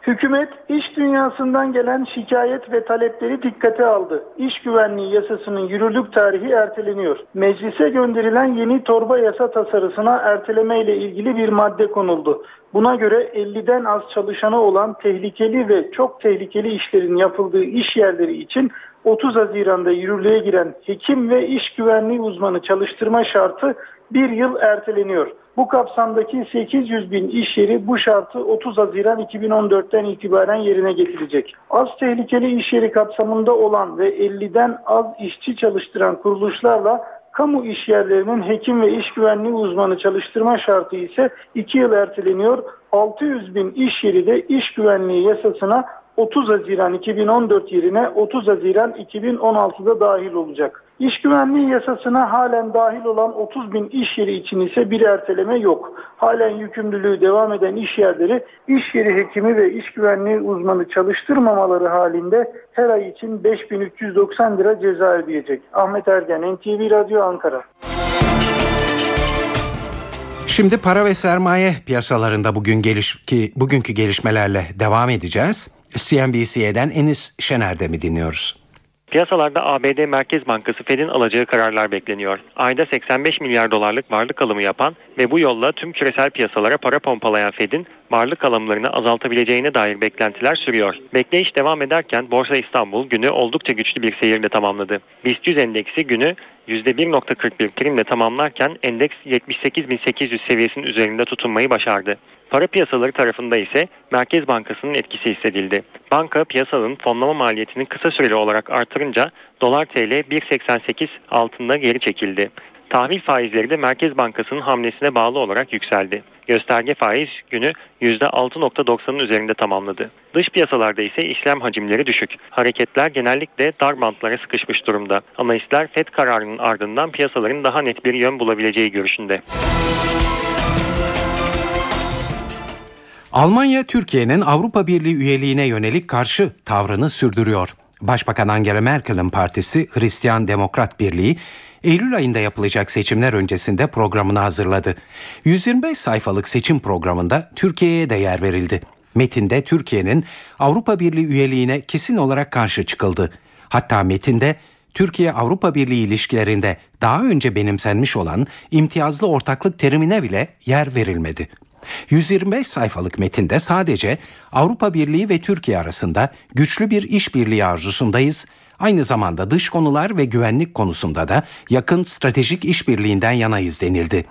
Hükümet iş dünyasından gelen şikayet ve talepleri dikkate aldı. İş güvenliği yasasının yürürlük tarihi erteleniyor. Meclise gönderilen yeni torba yasa tasarısına erteleme ile ilgili bir madde konuldu. Buna göre 50'den az çalışanı olan tehlikeli ve çok tehlikeli işlerin yapıldığı iş yerleri için 30 Haziran'da yürürlüğe giren hekim ve iş güvenliği uzmanı çalıştırma şartı bir yıl erteleniyor. Bu kapsamdaki 800 bin iş yeri bu şartı 30 Haziran 2014'ten itibaren yerine getirecek. Az tehlikeli iş yeri kapsamında olan ve 50'den az işçi çalıştıran kuruluşlarla kamu iş yerlerinin hekim ve iş güvenliği uzmanı çalıştırma şartı ise 2 yıl erteleniyor. 600 bin iş yeri de iş güvenliği yasasına 30 Haziran 2014 yerine 30 Haziran 2016'da dahil olacak. İş güvenliği yasasına halen dahil olan 30 bin iş yeri için ise bir erteleme yok. Halen yükümlülüğü devam eden iş yerleri iş yeri hekimi ve iş güvenliği uzmanı çalıştırmamaları halinde her ay için 5390 lira ceza ödeyecek. Ahmet Ergen, NTV Radyo Ankara. Şimdi para ve sermaye piyasalarında bugün geliş ki bugünkü gelişmelerle devam edeceğiz. CNBC'den Enis Şener'de mi dinliyoruz? Piyasalarda ABD Merkez Bankası Fed'in alacağı kararlar bekleniyor. Ayda 85 milyar dolarlık varlık alımı yapan ve bu yolla tüm küresel piyasalara para pompalayan Fed'in varlık alımlarını azaltabileceğine dair beklentiler sürüyor. Bekleyiş devam ederken Borsa İstanbul günü oldukça güçlü bir seyirle tamamladı. BIST 100 endeksi günü %1.41 primle tamamlarken endeks 78.800 seviyesinin üzerinde tutunmayı başardı. Para piyasaları tarafında ise Merkez Bankası'nın etkisi hissedildi. Banka piyasanın fonlama maliyetini kısa süreli olarak artırınca dolar TL 1.88 altında geri çekildi. Tahvil faizleri de Merkez Bankası'nın hamlesine bağlı olarak yükseldi. Gösterge faiz günü %6.90'ın üzerinde tamamladı. Dış piyasalarda ise işlem hacimleri düşük. Hareketler genellikle dar bantlara sıkışmış durumda. Analistler FED kararının ardından piyasaların daha net bir yön bulabileceği görüşünde. Almanya Türkiye'nin Avrupa Birliği üyeliğine yönelik karşı tavrını sürdürüyor. Başbakan Angela Merkel'in partisi Hristiyan Demokrat Birliği Eylül ayında yapılacak seçimler öncesinde programını hazırladı. 125 sayfalık seçim programında Türkiye'ye de yer verildi. Metinde Türkiye'nin Avrupa Birliği üyeliğine kesin olarak karşı çıkıldı. Hatta metinde Türkiye Avrupa Birliği ilişkilerinde daha önce benimsenmiş olan imtiyazlı ortaklık terimine bile yer verilmedi. 125 sayfalık metinde sadece Avrupa Birliği ve Türkiye arasında güçlü bir işbirliği arzusundayız. Aynı zamanda dış konular ve güvenlik konusunda da yakın stratejik işbirliğinden yanayız denildi.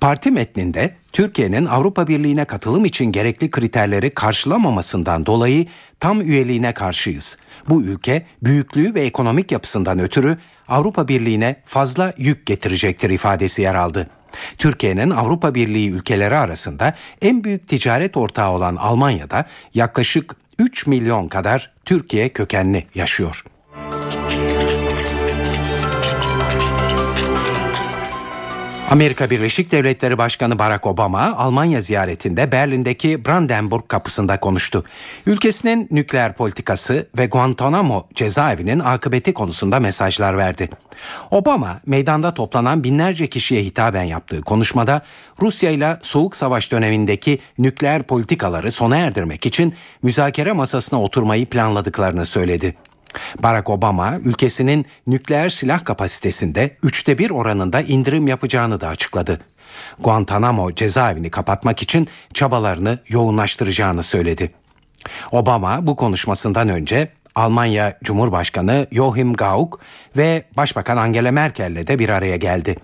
Parti metninde Türkiye'nin Avrupa Birliği'ne katılım için gerekli kriterleri karşılamamasından dolayı tam üyeliğine karşıyız. Bu ülke büyüklüğü ve ekonomik yapısından ötürü Avrupa Birliği'ne fazla yük getirecektir ifadesi yer aldı. Türkiye'nin Avrupa Birliği ülkeleri arasında en büyük ticaret ortağı olan Almanya'da yaklaşık 3 milyon kadar Türkiye kökenli yaşıyor. Amerika Birleşik Devletleri Başkanı Barack Obama Almanya ziyaretinde Berlin'deki Brandenburg kapısında konuştu. Ülkesinin nükleer politikası ve Guantanamo cezaevinin akıbeti konusunda mesajlar verdi. Obama meydanda toplanan binlerce kişiye hitaben yaptığı konuşmada Rusya ile Soğuk Savaş dönemindeki nükleer politikaları sona erdirmek için müzakere masasına oturmayı planladıklarını söyledi. Barack Obama ülkesinin nükleer silah kapasitesinde üçte bir oranında indirim yapacağını da açıkladı. Guantanamo cezaevini kapatmak için çabalarını yoğunlaştıracağını söyledi. Obama bu konuşmasından önce Almanya Cumhurbaşkanı Joachim Gauck ve Başbakan Angela Merkel'le de bir araya geldi.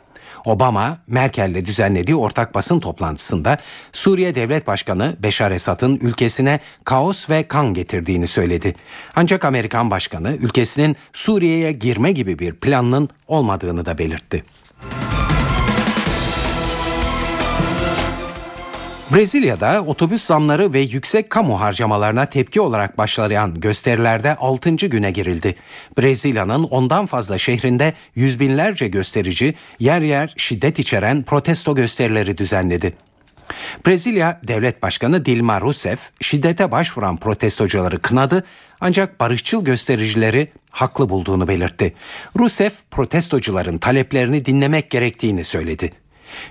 Obama, Merkel'le düzenlediği ortak basın toplantısında Suriye Devlet Başkanı Beşar Esad'ın ülkesine kaos ve kan getirdiğini söyledi. Ancak Amerikan Başkanı ülkesinin Suriye'ye girme gibi bir planının olmadığını da belirtti. Brezilya'da otobüs zamları ve yüksek kamu harcamalarına tepki olarak başlayan gösterilerde 6. güne girildi. Brezilya'nın ondan fazla şehrinde yüz binlerce gösterici yer yer şiddet içeren protesto gösterileri düzenledi. Brezilya Devlet Başkanı Dilma Rousseff şiddete başvuran protestocuları kınadı ancak barışçıl göstericileri haklı bulduğunu belirtti. Rousseff protestocuların taleplerini dinlemek gerektiğini söyledi.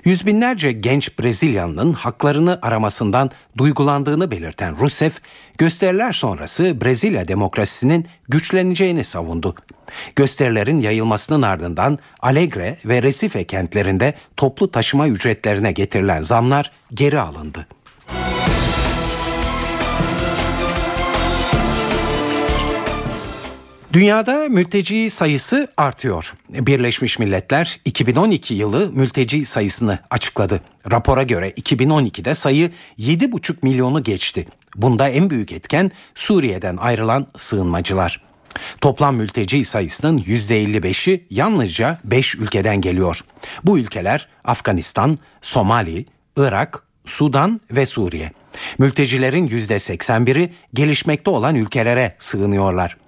Yüz binlerce genç Brezilyalı'nın haklarını aramasından duygulandığını belirten Rousseff, gösteriler sonrası Brezilya demokrasisinin güçleneceğini savundu. Gösterilerin yayılmasının ardından Alegre ve Recife kentlerinde toplu taşıma ücretlerine getirilen zamlar geri alındı. Dünyada mülteci sayısı artıyor. Birleşmiş Milletler 2012 yılı mülteci sayısını açıkladı. Rapora göre 2012'de sayı 7,5 milyonu geçti. Bunda en büyük etken Suriye'den ayrılan sığınmacılar. Toplam mülteci sayısının %55'i yalnızca 5 ülkeden geliyor. Bu ülkeler Afganistan, Somali, Irak, Sudan ve Suriye. Mültecilerin %81'i gelişmekte olan ülkelere sığınıyorlar.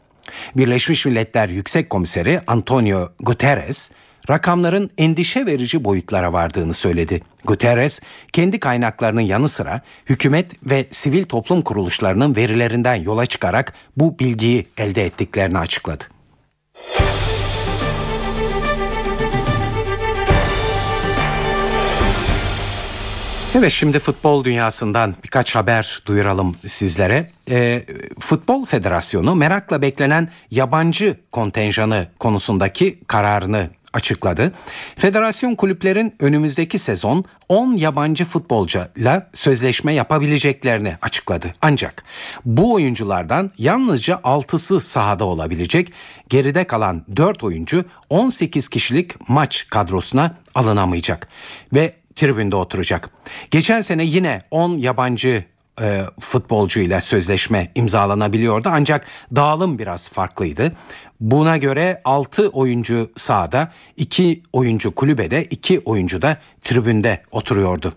Birleşmiş Milletler Yüksek Komiseri Antonio Guterres rakamların endişe verici boyutlara vardığını söyledi. Guterres kendi kaynaklarının yanı sıra hükümet ve sivil toplum kuruluşlarının verilerinden yola çıkarak bu bilgiyi elde ettiklerini açıkladı. Evet şimdi futbol dünyasından birkaç haber duyuralım sizlere. E, Futbol Federasyonu merakla beklenen yabancı kontenjanı konusundaki kararını açıkladı. Federasyon kulüplerin önümüzdeki sezon 10 yabancı futbolcuyla sözleşme yapabileceklerini açıkladı. Ancak bu oyunculardan yalnızca 6'sı sahada olabilecek. Geride kalan 4 oyuncu 18 kişilik maç kadrosuna alınamayacak ve tribünde oturacak. Geçen sene yine 10 yabancı e, futbolcuyla sözleşme imzalanabiliyordu ancak dağılım biraz farklıydı. Buna göre 6 oyuncu sahada, 2 oyuncu kulübede, 2 oyuncu da tribünde oturuyordu.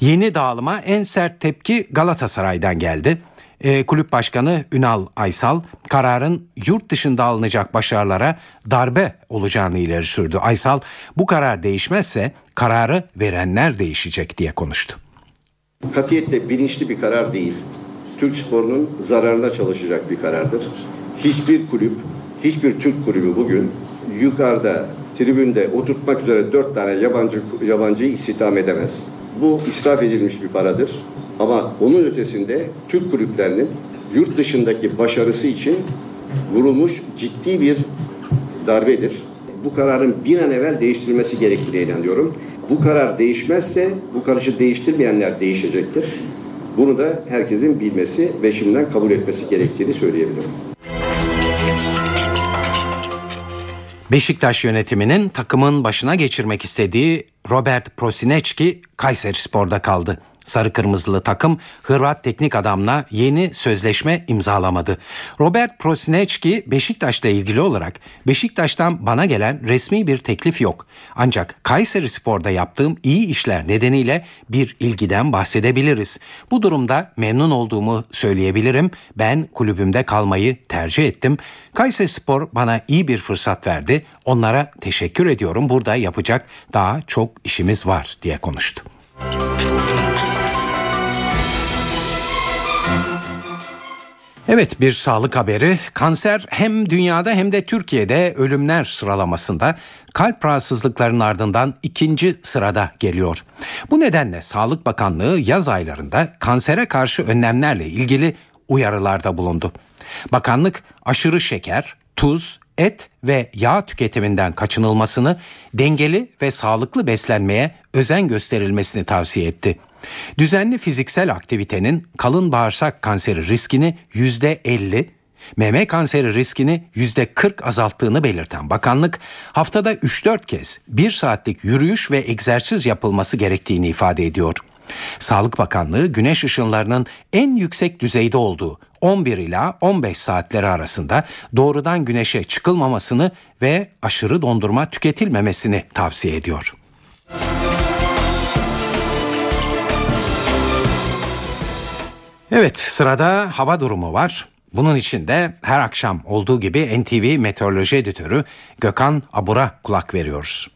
Yeni dağılıma en sert tepki Galatasaray'dan geldi. E, kulüp başkanı Ünal Aysal kararın yurt dışında alınacak başarılara darbe olacağını ileri sürdü. Aysal bu karar değişmezse kararı verenler değişecek diye konuştu. Katiyetle bilinçli bir karar değil. Türk sporunun zararına çalışacak bir karardır. hiçbir kulüp, hiçbir Türk kulübü bugün yukarıda tribünde oturtmak üzere dört tane yabancı yabancıyı istihdam edemez. Bu israf edilmiş bir paradır. Ama onun ötesinde Türk kulüplerinin yurt dışındaki başarısı için vurulmuş ciddi bir darbedir. Bu kararın bir an evvel değiştirilmesi gerektiğine inanıyorum. Bu karar değişmezse bu karışı değiştirmeyenler değişecektir. Bunu da herkesin bilmesi ve şimdiden kabul etmesi gerektiğini söyleyebilirim. Beşiktaş yönetiminin takımın başına geçirmek istediği Robert Prosinecki Kayseri Spor'da kaldı. Sarı kırmızılı takım Hırvat teknik adamla yeni sözleşme imzalamadı. Robert Prosinecki Beşiktaş'la ilgili olarak Beşiktaş'tan bana gelen resmi bir teklif yok. Ancak Kayseri Spor'da yaptığım iyi işler nedeniyle bir ilgiden bahsedebiliriz. Bu durumda memnun olduğumu söyleyebilirim. Ben kulübümde kalmayı tercih ettim. Kayseri Spor bana iyi bir fırsat verdi. Onlara teşekkür ediyorum. Burada yapacak daha çok işimiz var diye konuştu. Evet bir sağlık haberi. Kanser hem dünyada hem de Türkiye'de ölümler sıralamasında kalp rahatsızlıklarının ardından ikinci sırada geliyor. Bu nedenle Sağlık Bakanlığı yaz aylarında kansere karşı önlemlerle ilgili uyarılarda bulundu. Bakanlık aşırı şeker, tuz, et ve yağ tüketiminden kaçınılmasını, dengeli ve sağlıklı beslenmeye özen gösterilmesini tavsiye etti. Düzenli fiziksel aktivitenin kalın bağırsak kanseri riskini %50, meme kanseri riskini %40 azalttığını belirten bakanlık, haftada 3-4 kez 1 saatlik yürüyüş ve egzersiz yapılması gerektiğini ifade ediyor. Sağlık Bakanlığı güneş ışınlarının en yüksek düzeyde olduğu 11 ila 15 saatleri arasında doğrudan güneşe çıkılmamasını ve aşırı dondurma tüketilmemesini tavsiye ediyor. Evet sırada hava durumu var. Bunun için de her akşam olduğu gibi NTV Meteoroloji Editörü Gökhan Abur'a kulak veriyoruz.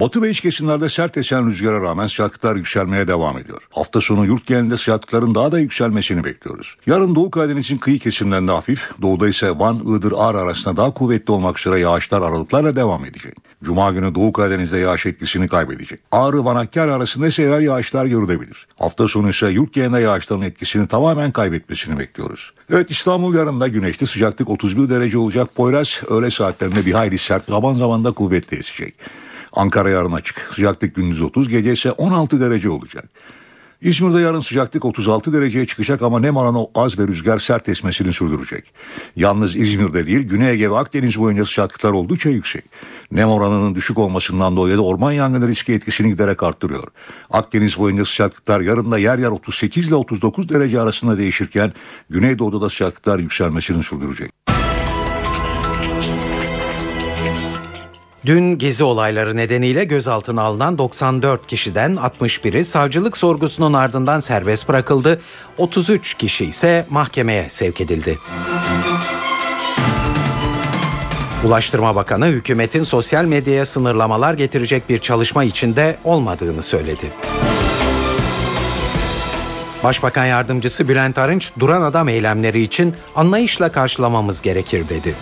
Batı ve iç kesimlerde sert esen rüzgara rağmen sıcaklıklar yükselmeye devam ediyor. Hafta sonu yurt genelinde sıcaklıkların daha da yükselmesini bekliyoruz. Yarın Doğu Karadeniz'in kıyı kesimlerinde hafif, doğuda ise Van, Iğdır, Ağrı arasında daha kuvvetli olmak üzere yağışlar aralıklarla devam edecek. Cuma günü Doğu Karadeniz'de yağış etkisini kaybedecek. Ağrı, Van, Hakkari arasında ise yerel yağışlar görülebilir. Hafta sonu ise yurt genelinde yağışların etkisini tamamen kaybetmesini bekliyoruz. Evet İstanbul yarın da güneşli sıcaklık 31 derece olacak. Poyraz öğle saatlerinde bir hayli sert, zaman zaman da kuvvetli esecek. Ankara yarın açık. Sıcaklık gündüz 30, gece ise 16 derece olacak. İzmir'de yarın sıcaklık 36 dereceye çıkacak ama nem oranı az ve rüzgar sert esmesini sürdürecek. Yalnız İzmir'de değil Güney Ege ve Akdeniz boyunca sıcaklıklar oldukça yüksek. Nem oranının düşük olmasından dolayı da orman yangını riski etkisini giderek arttırıyor. Akdeniz boyunca sıcaklıklar yarın da yer yer 38 ile 39 derece arasında değişirken Güneydoğu'da da sıcaklıklar yükselmesini sürdürecek. Dün gezi olayları nedeniyle gözaltına alınan 94 kişiden 61'i savcılık sorgusunun ardından serbest bırakıldı. 33 kişi ise mahkemeye sevk edildi. Ulaştırma Bakanı hükümetin sosyal medyaya sınırlamalar getirecek bir çalışma içinde olmadığını söyledi. Başbakan yardımcısı Bülent Arınç duran adam eylemleri için anlayışla karşılamamız gerekir dedi.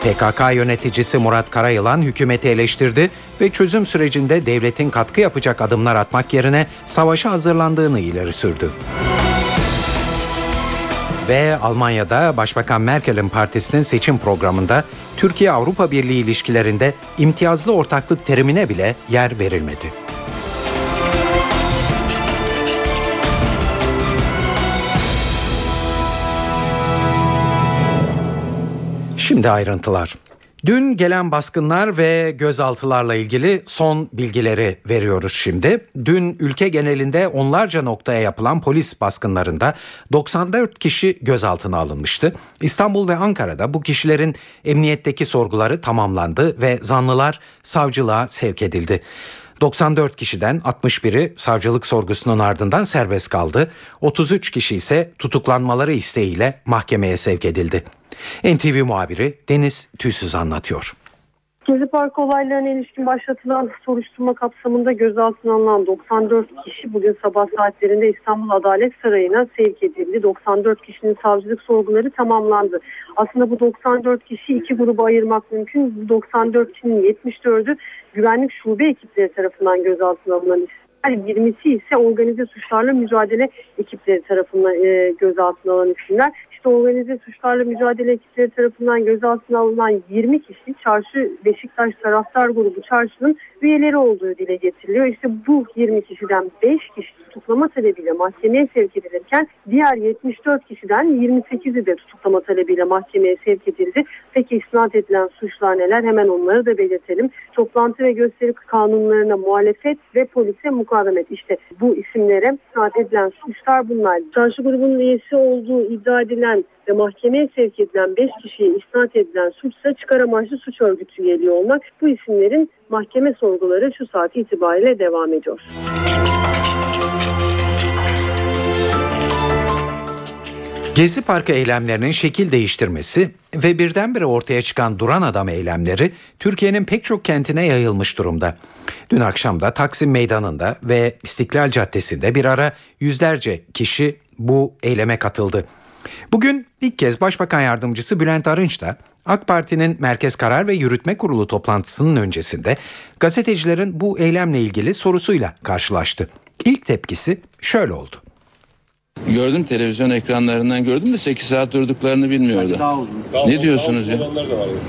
PKK yöneticisi Murat Karayılan hükümeti eleştirdi ve çözüm sürecinde devletin katkı yapacak adımlar atmak yerine savaşa hazırlandığını ileri sürdü. Ve Almanya'da Başbakan Merkel'in partisinin seçim programında Türkiye-Avrupa Birliği ilişkilerinde imtiyazlı ortaklık terimine bile yer verilmedi. Şimdi ayrıntılar. Dün gelen baskınlar ve gözaltılarla ilgili son bilgileri veriyoruz şimdi. Dün ülke genelinde onlarca noktaya yapılan polis baskınlarında 94 kişi gözaltına alınmıştı. İstanbul ve Ankara'da bu kişilerin emniyetteki sorguları tamamlandı ve zanlılar savcılığa sevk edildi. 94 kişiden 61'i savcılık sorgusunun ardından serbest kaldı. 33 kişi ise tutuklanmaları isteğiyle mahkemeye sevk edildi. NTV muhabiri Deniz Tüysüz anlatıyor. Gezi Parkı olaylarına ilişkin başlatılan soruşturma kapsamında gözaltına alınan 94 kişi bugün sabah saatlerinde İstanbul Adalet Sarayı'na sevk edildi. 94 kişinin savcılık sorguları tamamlandı. Aslında bu 94 kişi iki gruba ayırmak mümkün. Bu 94 kişinin 74'ü güvenlik şube ekipleri tarafından gözaltına alınan isimler. 20'si ise organize suçlarla mücadele ekipleri tarafından e, gözaltına alınan isimler. İşte organize suçlarla mücadele ekipleri tarafından gözaltına alınan 20 kişi Çarşı Beşiktaş Taraftar Grubu Çarşı'nın üyeleri olduğu dile getiriliyor. İşte bu 20 kişiden 5 kişi tutuklama talebiyle mahkemeye sevk edilirken diğer 74 kişiden 28'i de tutuklama talebiyle mahkemeye sevk edildi. Peki isnat edilen suçlar neler? Hemen onları da belirtelim. Toplantı ve gösteri kanunlarına muhalefet ve polise mukavemet. İşte bu isimlere isnat edilen suçlar bunlar. Çarşı grubunun üyesi olduğu iddia edilen ve mahkemeye sevk edilen 5 kişiye isnat edilen suçsa çıkar amaçlı suç örgütü üyeliği olmak. Bu isimlerin mahkeme sorguları şu saat itibariyle devam ediyor. Gezi Parkı eylemlerinin şekil değiştirmesi ve birdenbire ortaya çıkan duran adam eylemleri Türkiye'nin pek çok kentine yayılmış durumda. Dün akşam da Taksim Meydanı'nda ve İstiklal Caddesi'nde bir ara yüzlerce kişi bu eyleme katıldı. Bugün ilk kez Başbakan Yardımcısı Bülent Arınç da AK Parti'nin Merkez Karar ve Yürütme Kurulu toplantısının öncesinde gazetecilerin bu eylemle ilgili sorusuyla karşılaştı. İlk tepkisi şöyle oldu. Gördüm televizyon ekranlarından gördüm de 8 saat durduklarını bilmiyordum. Ne diyorsunuz ya?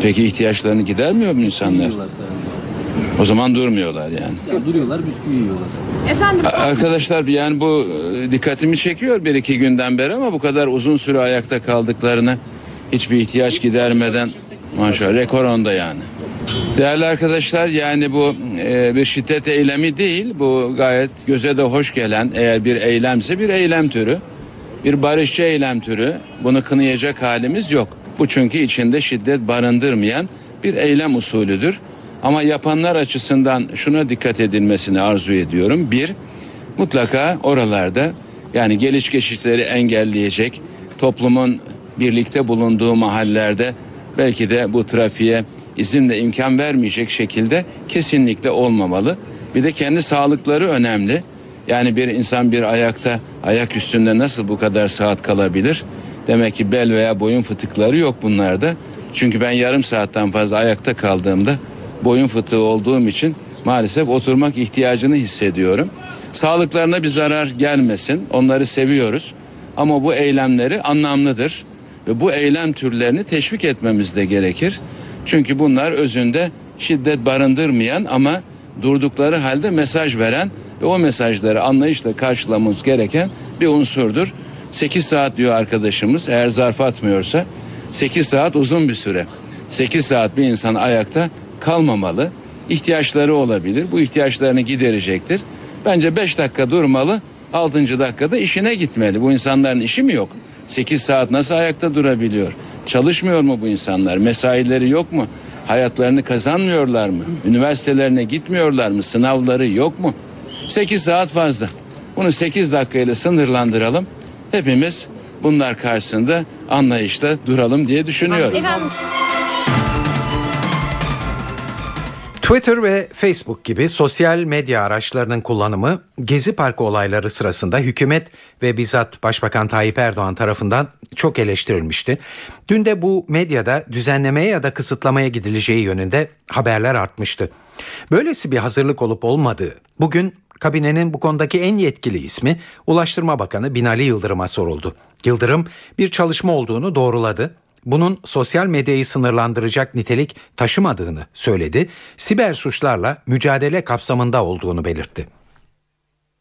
Peki ihtiyaçlarını gidermiyor mu insanlar? O zaman durmuyorlar yani. duruyorlar bisküvi yiyorlar. Efendim A- Arkadaşlar yani bu e, dikkatimi çekiyor bir iki günden beri ama bu kadar uzun süre ayakta kaldıklarını hiçbir ihtiyaç gidermeden maşallah rekor onda yani. Değerli arkadaşlar yani bu e, bir şiddet eylemi değil bu gayet göze de hoş gelen eğer bir eylemse bir eylem türü bir barışçı eylem türü bunu kınayacak halimiz yok. Bu çünkü içinde şiddet barındırmayan bir eylem usulüdür. Ama yapanlar açısından şuna dikkat edilmesini arzu ediyorum. Bir, mutlaka oralarda yani geliş geçişleri engelleyecek toplumun birlikte bulunduğu mahallelerde belki de bu trafiğe izin ve imkan vermeyecek şekilde kesinlikle olmamalı. Bir de kendi sağlıkları önemli. Yani bir insan bir ayakta ayak üstünde nasıl bu kadar saat kalabilir? Demek ki bel veya boyun fıtıkları yok bunlarda. Çünkü ben yarım saatten fazla ayakta kaldığımda boyun fıtığı olduğum için maalesef oturmak ihtiyacını hissediyorum. Sağlıklarına bir zarar gelmesin. Onları seviyoruz. Ama bu eylemleri anlamlıdır ve bu eylem türlerini teşvik etmemiz de gerekir. Çünkü bunlar özünde şiddet barındırmayan ama durdukları halde mesaj veren ve o mesajları anlayışla karşılamamız gereken bir unsurdur. 8 saat diyor arkadaşımız eğer zarf atmıyorsa 8 saat uzun bir süre. 8 saat bir insan ayakta kalmamalı. İhtiyaçları olabilir. Bu ihtiyaçlarını giderecektir. Bence 5 dakika durmalı. 6. dakikada işine gitmeli. Bu insanların işi mi yok? 8 saat nasıl ayakta durabiliyor? Çalışmıyor mu bu insanlar? Mesaileri yok mu? Hayatlarını kazanmıyorlar mı? Üniversitelerine gitmiyorlar mı? Sınavları yok mu? 8 saat fazla. Bunu 8 dakikayla sınırlandıralım. Hepimiz bunlar karşısında anlayışla duralım diye düşünüyorum. efendim Twitter ve Facebook gibi sosyal medya araçlarının kullanımı Gezi Parkı olayları sırasında hükümet ve bizzat Başbakan Tayyip Erdoğan tarafından çok eleştirilmişti. Dün de bu medyada düzenlemeye ya da kısıtlamaya gidileceği yönünde haberler artmıştı. Böylesi bir hazırlık olup olmadığı bugün kabinenin bu konudaki en yetkili ismi Ulaştırma Bakanı Binali Yıldırım'a soruldu. Yıldırım bir çalışma olduğunu doğruladı bunun sosyal medyayı sınırlandıracak nitelik taşımadığını söyledi. Siber suçlarla mücadele kapsamında olduğunu belirtti.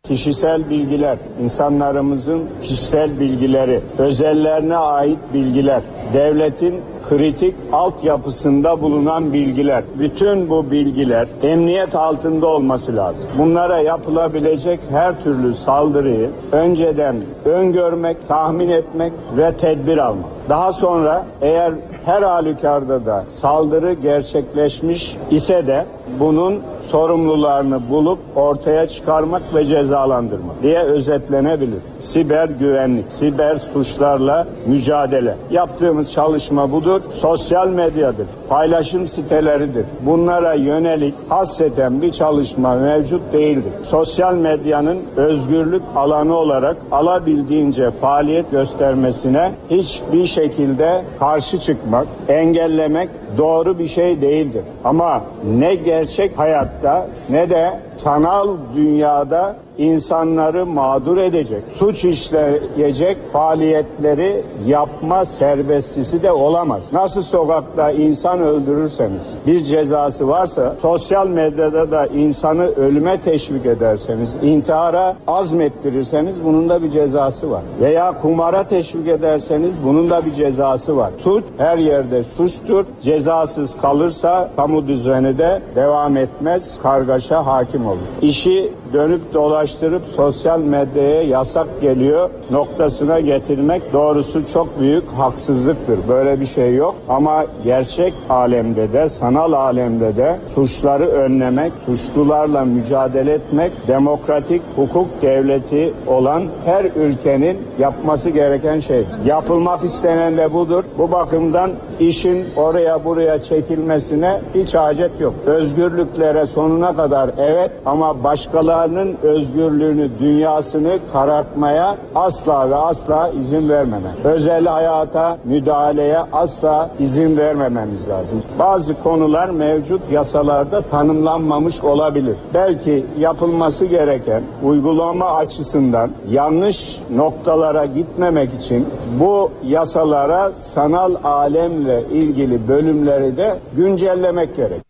Kişisel bilgiler, insanlarımızın kişisel bilgileri, özellerine ait bilgiler, devletin kritik altyapısında bulunan bilgiler. Bütün bu bilgiler emniyet altında olması lazım. Bunlara yapılabilecek her türlü saldırıyı önceden öngörmek, tahmin etmek ve tedbir almak. Daha sonra eğer her halükarda da saldırı gerçekleşmiş ise de bunun sorumlularını bulup ortaya çıkarmak ve cezalandırmak diye özetlenebilir. Siber güvenlik, siber suçlarla mücadele. Yaptığımız çalışma budur. Sosyal medyadır, paylaşım siteleridir. Bunlara yönelik hasreten bir çalışma mevcut değildir. Sosyal medyanın özgürlük alanı olarak alabildiğince faaliyet göstermesine hiçbir şekilde karşı çıkmak, engellemek doğru bir şey değildir. Ama ne gerçek hayatta ne de sanal dünyada insanları mağdur edecek, suç işleyecek faaliyetleri yapma serbestisi de olamaz. Nasıl sokakta insan öldürürseniz bir cezası varsa sosyal medyada da insanı ölüme teşvik ederseniz, intihara azmettirirseniz bunun da bir cezası var. Veya kumara teşvik ederseniz bunun da bir cezası var. Suç her yerde suçtur. Cezasız kalırsa kamu düzeni de devam etmez, kargaşa hakim olur. İşi dönüp dolaştırıp sosyal medyaya yasak geliyor noktasına getirmek doğrusu çok büyük haksızlıktır. Böyle bir şey yok ama gerçek alemde de sanal alemde de suçları önlemek, suçlularla mücadele etmek demokratik hukuk devleti olan her ülkenin yapması gereken şey. Yapılmak istenen de budur. Bu bakımdan işin oraya buraya çekilmesine hiç hacet yok. Özgürlüklere sonuna kadar evet ama başkalarının özgürlüğünü, dünyasını karartmaya asla ve asla izin vermemek. Özel hayata müdahaleye asla izin vermememiz lazım. Bazı konular mevcut yasalarda tanımlanmamış olabilir. Belki yapılması gereken uygulama açısından yanlış noktalara gitmemek için bu yasalara sanal alemle ilgili bölümleri de güncellemek gerek.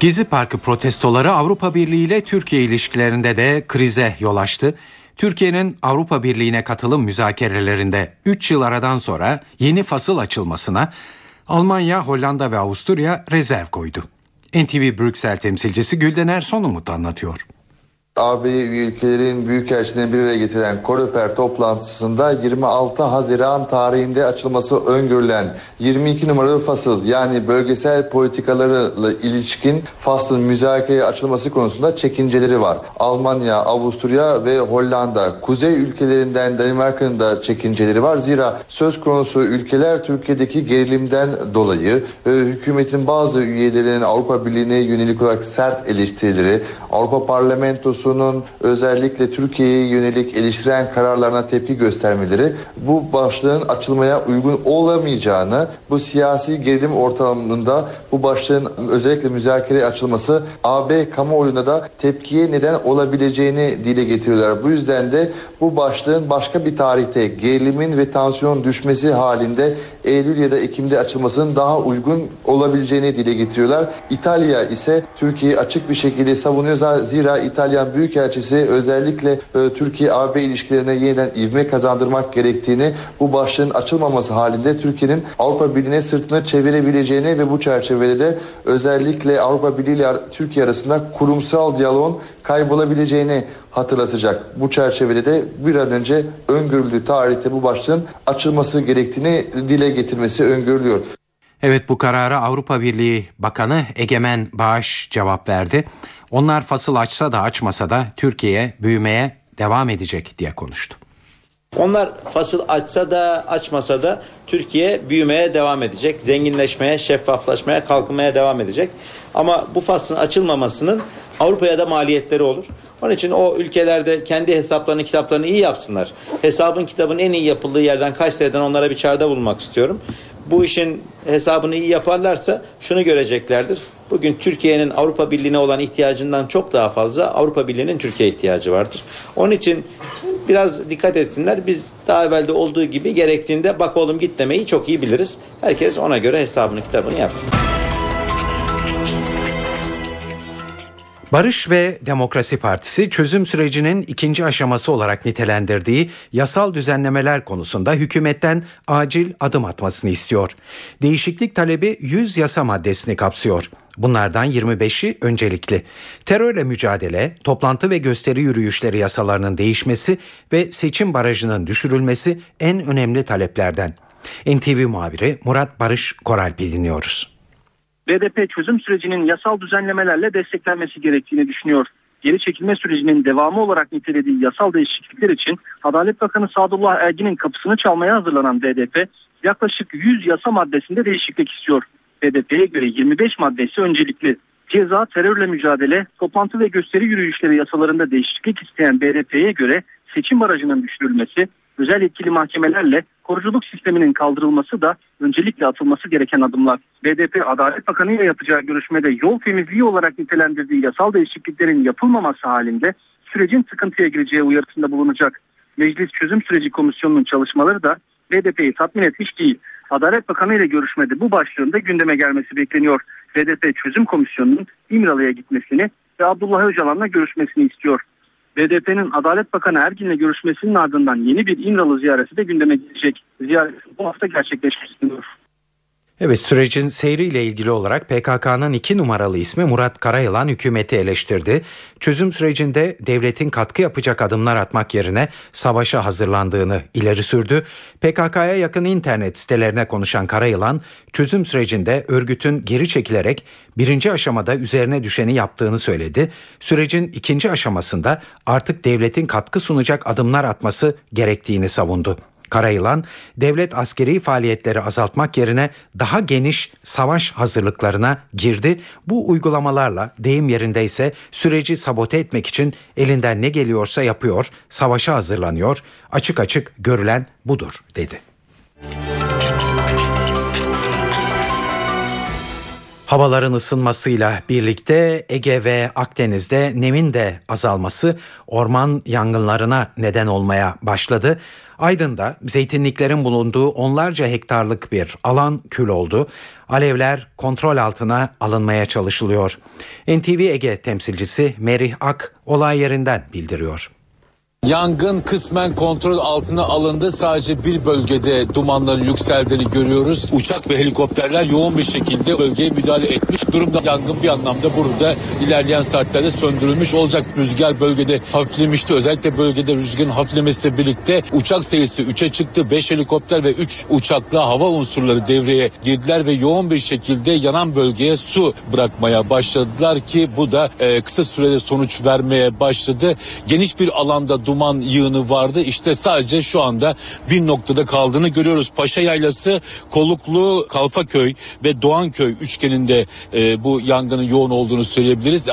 Gezi Parkı protestoları Avrupa Birliği ile Türkiye ilişkilerinde de krize yol açtı. Türkiye'nin Avrupa Birliği'ne katılım müzakerelerinde 3 yıl aradan sonra yeni fasıl açılmasına Almanya, Hollanda ve Avusturya rezerv koydu. NTV Brüksel temsilcisi Gülden Erson Umut anlatıyor. AB ülkelerin büyükelçilerini bir araya getiren Koreper toplantısında 26 Haziran tarihinde açılması öngörülen 22 numaralı fasıl yani bölgesel politikalarla ilişkin faslın müzakereye açılması konusunda çekinceleri var. Almanya, Avusturya ve Hollanda, kuzey ülkelerinden Danimarka'nın da çekinceleri var. Zira söz konusu ülkeler Türkiye'deki gerilimden dolayı e, hükümetin bazı üyelerinin Avrupa Birliği'ne yönelik olarak sert eleştirileri, Avrupa Parlamentosu Komisyonu'nun özellikle Türkiye'ye yönelik eleştiren kararlarına tepki göstermeleri bu başlığın açılmaya uygun olamayacağını, bu siyasi gerilim ortamında bu başlığın özellikle müzakereye açılması AB kamuoyunda da tepkiye neden olabileceğini dile getiriyorlar. Bu yüzden de bu başlığın başka bir tarihte gerilimin ve tansiyon düşmesi halinde Eylül ya da Ekim'de açılmasının daha uygun olabileceğini dile getiriyorlar. İtalya ise Türkiye'yi açık bir şekilde savunuyor. Zira İtalyan Büyükelçisi özellikle e, Türkiye-AB ilişkilerine yeniden ivme kazandırmak gerektiğini, bu başlığın açılmaması halinde Türkiye'nin Avrupa Birliği'ne sırtını çevirebileceğini ve bu çerçevede de özellikle Avrupa Birliği ile Türkiye arasında kurumsal diyaloğun kaybolabileceğini hatırlatacak. Bu çerçevede de bir an önce öngörüldüğü tarihte bu başlığın açılması gerektiğini dile getirmesi öngörülüyor. Evet bu karara Avrupa Birliği Bakanı Egemen Bağış cevap verdi. Onlar fasıl açsa da açmasa da Türkiye büyümeye devam edecek diye konuştu. Onlar fasıl açsa da açmasa da Türkiye büyümeye devam edecek. Zenginleşmeye, şeffaflaşmaya, kalkınmaya devam edecek. Ama bu faslın açılmamasının Avrupa'ya da maliyetleri olur. Onun için o ülkelerde kendi hesaplarını, kitaplarını iyi yapsınlar. Hesabın kitabın en iyi yapıldığı yerden kaç seneden onlara bir çağrıda bulmak istiyorum. Bu işin hesabını iyi yaparlarsa şunu göreceklerdir. Bugün Türkiye'nin Avrupa Birliği'ne olan ihtiyacından çok daha fazla Avrupa Birliği'nin Türkiye ihtiyacı vardır. Onun için biraz dikkat etsinler. Biz daha evvelde olduğu gibi gerektiğinde bak oğlum git demeyi çok iyi biliriz. Herkes ona göre hesabını kitabını yapsın. Barış ve Demokrasi Partisi çözüm sürecinin ikinci aşaması olarak nitelendirdiği yasal düzenlemeler konusunda hükümetten acil adım atmasını istiyor. Değişiklik talebi 100 yasa maddesini kapsıyor. Bunlardan 25'i öncelikli. Terörle mücadele, toplantı ve gösteri yürüyüşleri yasalarının değişmesi ve seçim barajının düşürülmesi en önemli taleplerden. NTV muhabiri Murat Barış Koralp'i dinliyoruz. BDP çözüm sürecinin yasal düzenlemelerle desteklenmesi gerektiğini düşünüyor. geri çekilme sürecinin devamı olarak nitelediği yasal değişiklikler için Adalet Bakanı Sadullah Ergin'in kapısını çalmaya hazırlanan BDP yaklaşık 100 yasa maddesinde değişiklik istiyor. BDP'ye göre 25 maddesi öncelikli. Ceza, terörle mücadele, toplantı ve gösteri yürüyüşleri yasalarında değişiklik isteyen BDP'ye göre seçim barajının düşürülmesi, özel yetkili mahkemelerle koruculuk sisteminin kaldırılması da öncelikle atılması gereken adımlar. BDP Adalet Bakanı ile yapacağı görüşmede yol temizliği olarak nitelendirdiği yasal değişikliklerin yapılmaması halinde sürecin sıkıntıya gireceği uyarısında bulunacak. Meclis Çözüm Süreci Komisyonu'nun çalışmaları da BDP'yi tatmin etmiş değil. Adalet Bakanı ile görüşmede bu başlığın da gündeme gelmesi bekleniyor. BDP Çözüm Komisyonu'nun İmralı'ya gitmesini ve Abdullah Öcalan'la görüşmesini istiyor. BDP'nin Adalet Bakanı Ergin'le görüşmesinin ardından yeni bir İmralı ziyareti de gündeme gelecek. Ziyaret bu hafta gerçekleşmek isteniyor. Evet sürecin seyriyle ilgili olarak PKK'nın iki numaralı ismi Murat Karayılan hükümeti eleştirdi. Çözüm sürecinde devletin katkı yapacak adımlar atmak yerine savaşa hazırlandığını ileri sürdü. PKK'ya yakın internet sitelerine konuşan Karayılan, çözüm sürecinde örgütün geri çekilerek birinci aşamada üzerine düşeni yaptığını söyledi. Sürecin ikinci aşamasında artık devletin katkı sunacak adımlar atması gerektiğini savundu. Karayılan, devlet askeri faaliyetleri azaltmak yerine daha geniş savaş hazırlıklarına girdi. Bu uygulamalarla deyim yerindeyse süreci sabote etmek için elinden ne geliyorsa yapıyor, savaşa hazırlanıyor. Açık açık görülen budur dedi. Havaların ısınmasıyla birlikte Ege ve Akdeniz'de nemin de azalması orman yangınlarına neden olmaya başladı. Aydın'da zeytinliklerin bulunduğu onlarca hektarlık bir alan kül oldu. Alevler kontrol altına alınmaya çalışılıyor. NTV Ege temsilcisi Merih Ak olay yerinden bildiriyor. Yangın kısmen kontrol altına alındı. Sadece bir bölgede dumanların yükseldiğini görüyoruz. Uçak ve helikopterler yoğun bir şekilde bölgeye müdahale etmiş. Durumda yangın bir anlamda burada ilerleyen saatlerde söndürülmüş olacak. Rüzgar bölgede hafiflemişti. Özellikle bölgede rüzgarın hafiflemesiyle birlikte uçak sayısı 3'e çıktı. 5 helikopter ve 3 uçakla hava unsurları devreye girdiler ve yoğun bir şekilde yanan bölgeye su bırakmaya başladılar ki bu da e, kısa sürede sonuç vermeye başladı. Geniş bir alanda duman yığını vardı. İşte sadece şu anda bir noktada kaldığını görüyoruz. Paşa Yaylası, Koluklu, Kalfaköy ve Doğanköy üçgeninde e, bu yangının yoğun olduğunu söyleyebiliriz.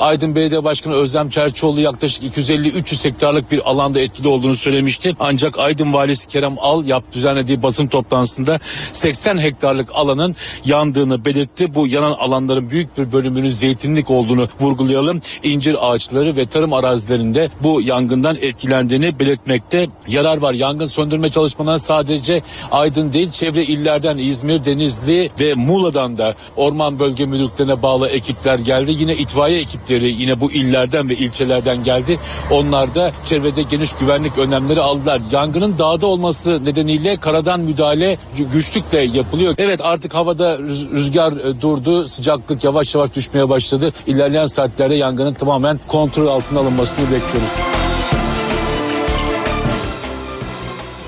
Aydın Belediye Başkanı Özlem Çerçoğlu yaklaşık 250-300 hektarlık bir alanda etkili olduğunu söylemişti. Ancak Aydın Valisi Kerem Al yap düzenlediği basın toplantısında 80 hektarlık alanın yandığını belirtti. Bu yanan alanların büyük bir bölümünün zeytinlik olduğunu vurgulayalım. İncir ağaçları ve tarım arazilerinde bu yangından etkilendiğini belirtmekte yarar var. Yangın söndürme çalışmalarına sadece Aydın değil çevre illerden İzmir, Denizli ve Muğla'dan da orman bölge müdürlüklerine bağlı ekipler geldi. Yine itfaiye ekipleri yine bu illerden ve ilçelerden geldi. Onlar da çevrede geniş güvenlik önlemleri aldılar. Yangının dağda olması nedeniyle karadan müdahale güçlükle yapılıyor. Evet artık havada rüzgar e, durdu. Sıcaklık yavaş yavaş düşmeye başladı. İlerleyen saatlerde yangının tamamen kontrol altına alınmasını bekliyoruz.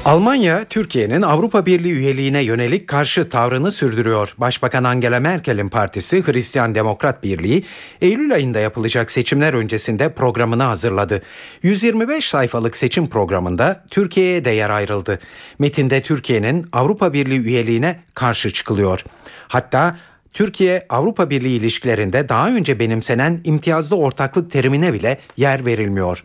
Almanya, Türkiye'nin Avrupa Birliği üyeliğine yönelik karşı tavrını sürdürüyor. Başbakan Angela Merkel'in partisi Hristiyan Demokrat Birliği, Eylül ayında yapılacak seçimler öncesinde programını hazırladı. 125 sayfalık seçim programında Türkiye'ye de yer ayrıldı. Metinde Türkiye'nin Avrupa Birliği üyeliğine karşı çıkılıyor. Hatta Türkiye Avrupa Birliği ilişkilerinde daha önce benimsenen imtiyazlı ortaklık terimine bile yer verilmiyor.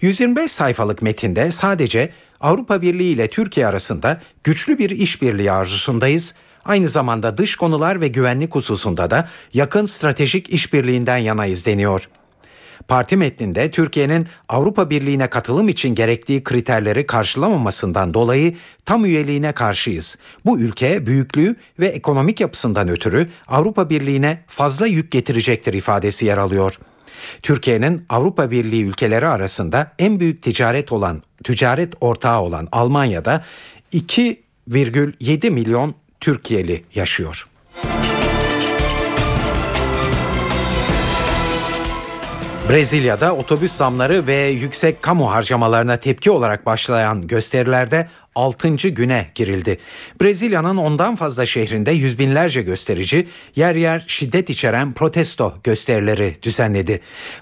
125 sayfalık metinde sadece Avrupa Birliği ile Türkiye arasında güçlü bir işbirliği arzusundayız. Aynı zamanda dış konular ve güvenlik hususunda da yakın stratejik işbirliğinden yanayız deniyor. Parti metninde Türkiye'nin Avrupa Birliği'ne katılım için gerektiği kriterleri karşılamamasından dolayı tam üyeliğine karşıyız. Bu ülke büyüklüğü ve ekonomik yapısından ötürü Avrupa Birliği'ne fazla yük getirecektir ifadesi yer alıyor. Türkiye'nin Avrupa Birliği ülkeleri arasında en büyük ticaret olan ticaret ortağı olan Almanya'da 2,7 milyon Türkiye'li yaşıyor. Brezilya'da otobüs zamları ve yüksek kamu harcamalarına tepki olarak başlayan gösterilerde 6. güne girildi. Brezilya'nın ondan fazla şehrinde yüz binlerce gösterici yer yer şiddet içeren protesto gösterileri düzenledi.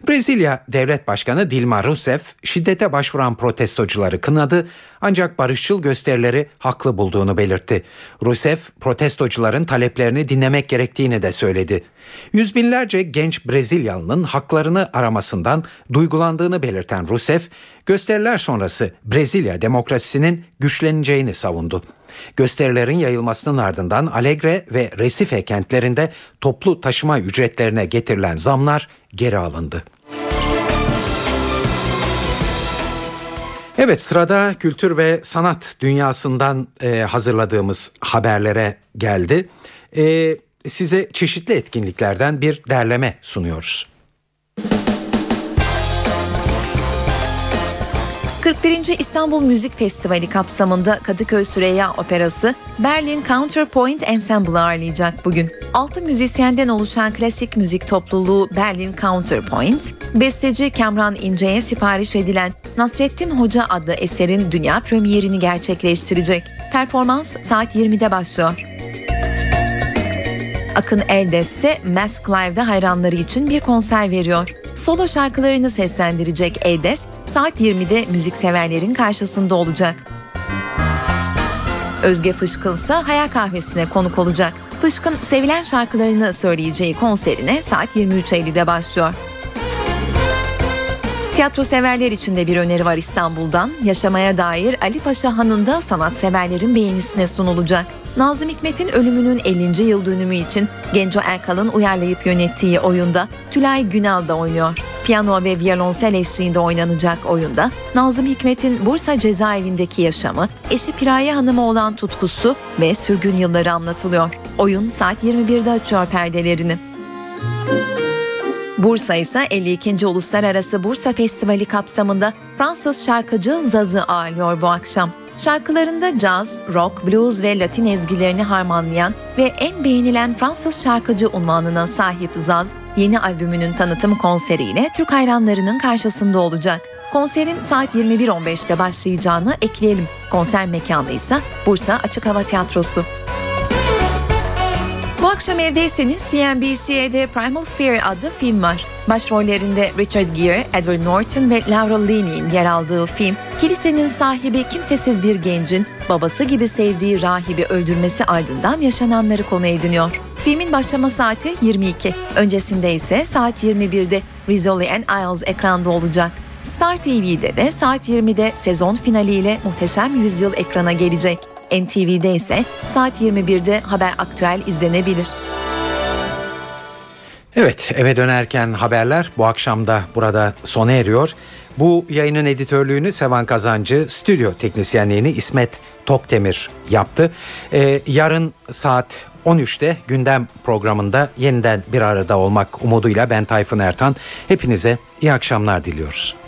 Brezilya Devlet Başkanı Dilma Rousseff şiddete başvuran protestocuları kınadı ancak barışçıl gösterileri haklı bulduğunu belirtti. Rousseff protestocuların taleplerini dinlemek gerektiğini de söyledi. Yüz binlerce genç Brezilyalının haklarını aramasından duygulandığını belirten Rousseff, gösteriler sonrası Brezilya demokrasisinin güçleneceğini savundu. Gösterilerin yayılmasının ardından Alegre ve Recife kentlerinde toplu taşıma ücretlerine getirilen zamlar geri alındı. Evet sırada kültür ve sanat dünyasından e, hazırladığımız haberlere geldi. E, size çeşitli etkinliklerden bir derleme sunuyoruz. 41. İstanbul Müzik Festivali kapsamında Kadıköy Süreyya Operası Berlin Counterpoint Ensemble'ı ağırlayacak bugün. 6 müzisyenden oluşan klasik müzik topluluğu Berlin Counterpoint, besteci Kamran İnce'ye sipariş edilen Nasrettin Hoca adlı eserin dünya premierini gerçekleştirecek. Performans saat 20'de başlıyor. Akın Eldes ise Mask Live'da hayranları için bir konser veriyor. Solo şarkılarını seslendirecek Eldes, saat 20'de müzikseverlerin karşısında olacak. Özge Fışkın ise Hayal Kahvesi'ne konuk olacak. Fışkın sevilen şarkılarını söyleyeceği konserine saat 23.50'de başlıyor. Tiyatro severler için de bir öneri var İstanbul'dan. Yaşamaya dair Ali Paşa Hanı'nda sanatseverlerin beğenisine sunulacak. Nazım Hikmet'in ölümünün 50. yıl dönümü için Genco Erkal'ın uyarlayıp yönettiği oyunda Tülay Günal da oynuyor. Piyano ve violonsel eşliğinde oynanacak oyunda Nazım Hikmet'in Bursa cezaevindeki yaşamı, eşi Piraye Hanım'a olan tutkusu ve sürgün yılları anlatılıyor. Oyun saat 21'de açıyor perdelerini. Bursa ise 52. Uluslararası Bursa Festivali kapsamında Fransız şarkıcı Zaz'ı ağırlıyor bu akşam. Şarkılarında caz, rock, blues ve latin ezgilerini harmanlayan ve en beğenilen Fransız şarkıcı unvanına sahip Zaz, yeni albümünün tanıtım konseriyle Türk hayranlarının karşısında olacak. Konserin saat 21.15'te başlayacağını ekleyelim. Konser mekanı ise Bursa Açık Hava Tiyatrosu. Bu akşam evdeyseniz CNBC'de Primal Fear adlı film var. Başrollerinde Richard Gere, Edward Norton ve Laura Linney'in yer aldığı film, kilisenin sahibi kimsesiz bir gencin babası gibi sevdiği rahibi öldürmesi ardından yaşananları konu ediniyor. Filmin başlama saati 22. Öncesinde ise saat 21'de Rizzoli and Isles ekranda olacak. Star TV'de de saat 20'de sezon finaliyle Muhteşem Yüzyıl ekrana gelecek. NTV'de ise saat 21'de Haber Aktüel izlenebilir. Evet eve dönerken haberler bu akşam da burada sona eriyor. Bu yayının editörlüğünü Sevan Kazancı, stüdyo teknisyenliğini İsmet Tokdemir yaptı. Ee, yarın saat 13'te gündem programında yeniden bir arada olmak umuduyla ben Tayfun Ertan. Hepinize iyi akşamlar diliyoruz.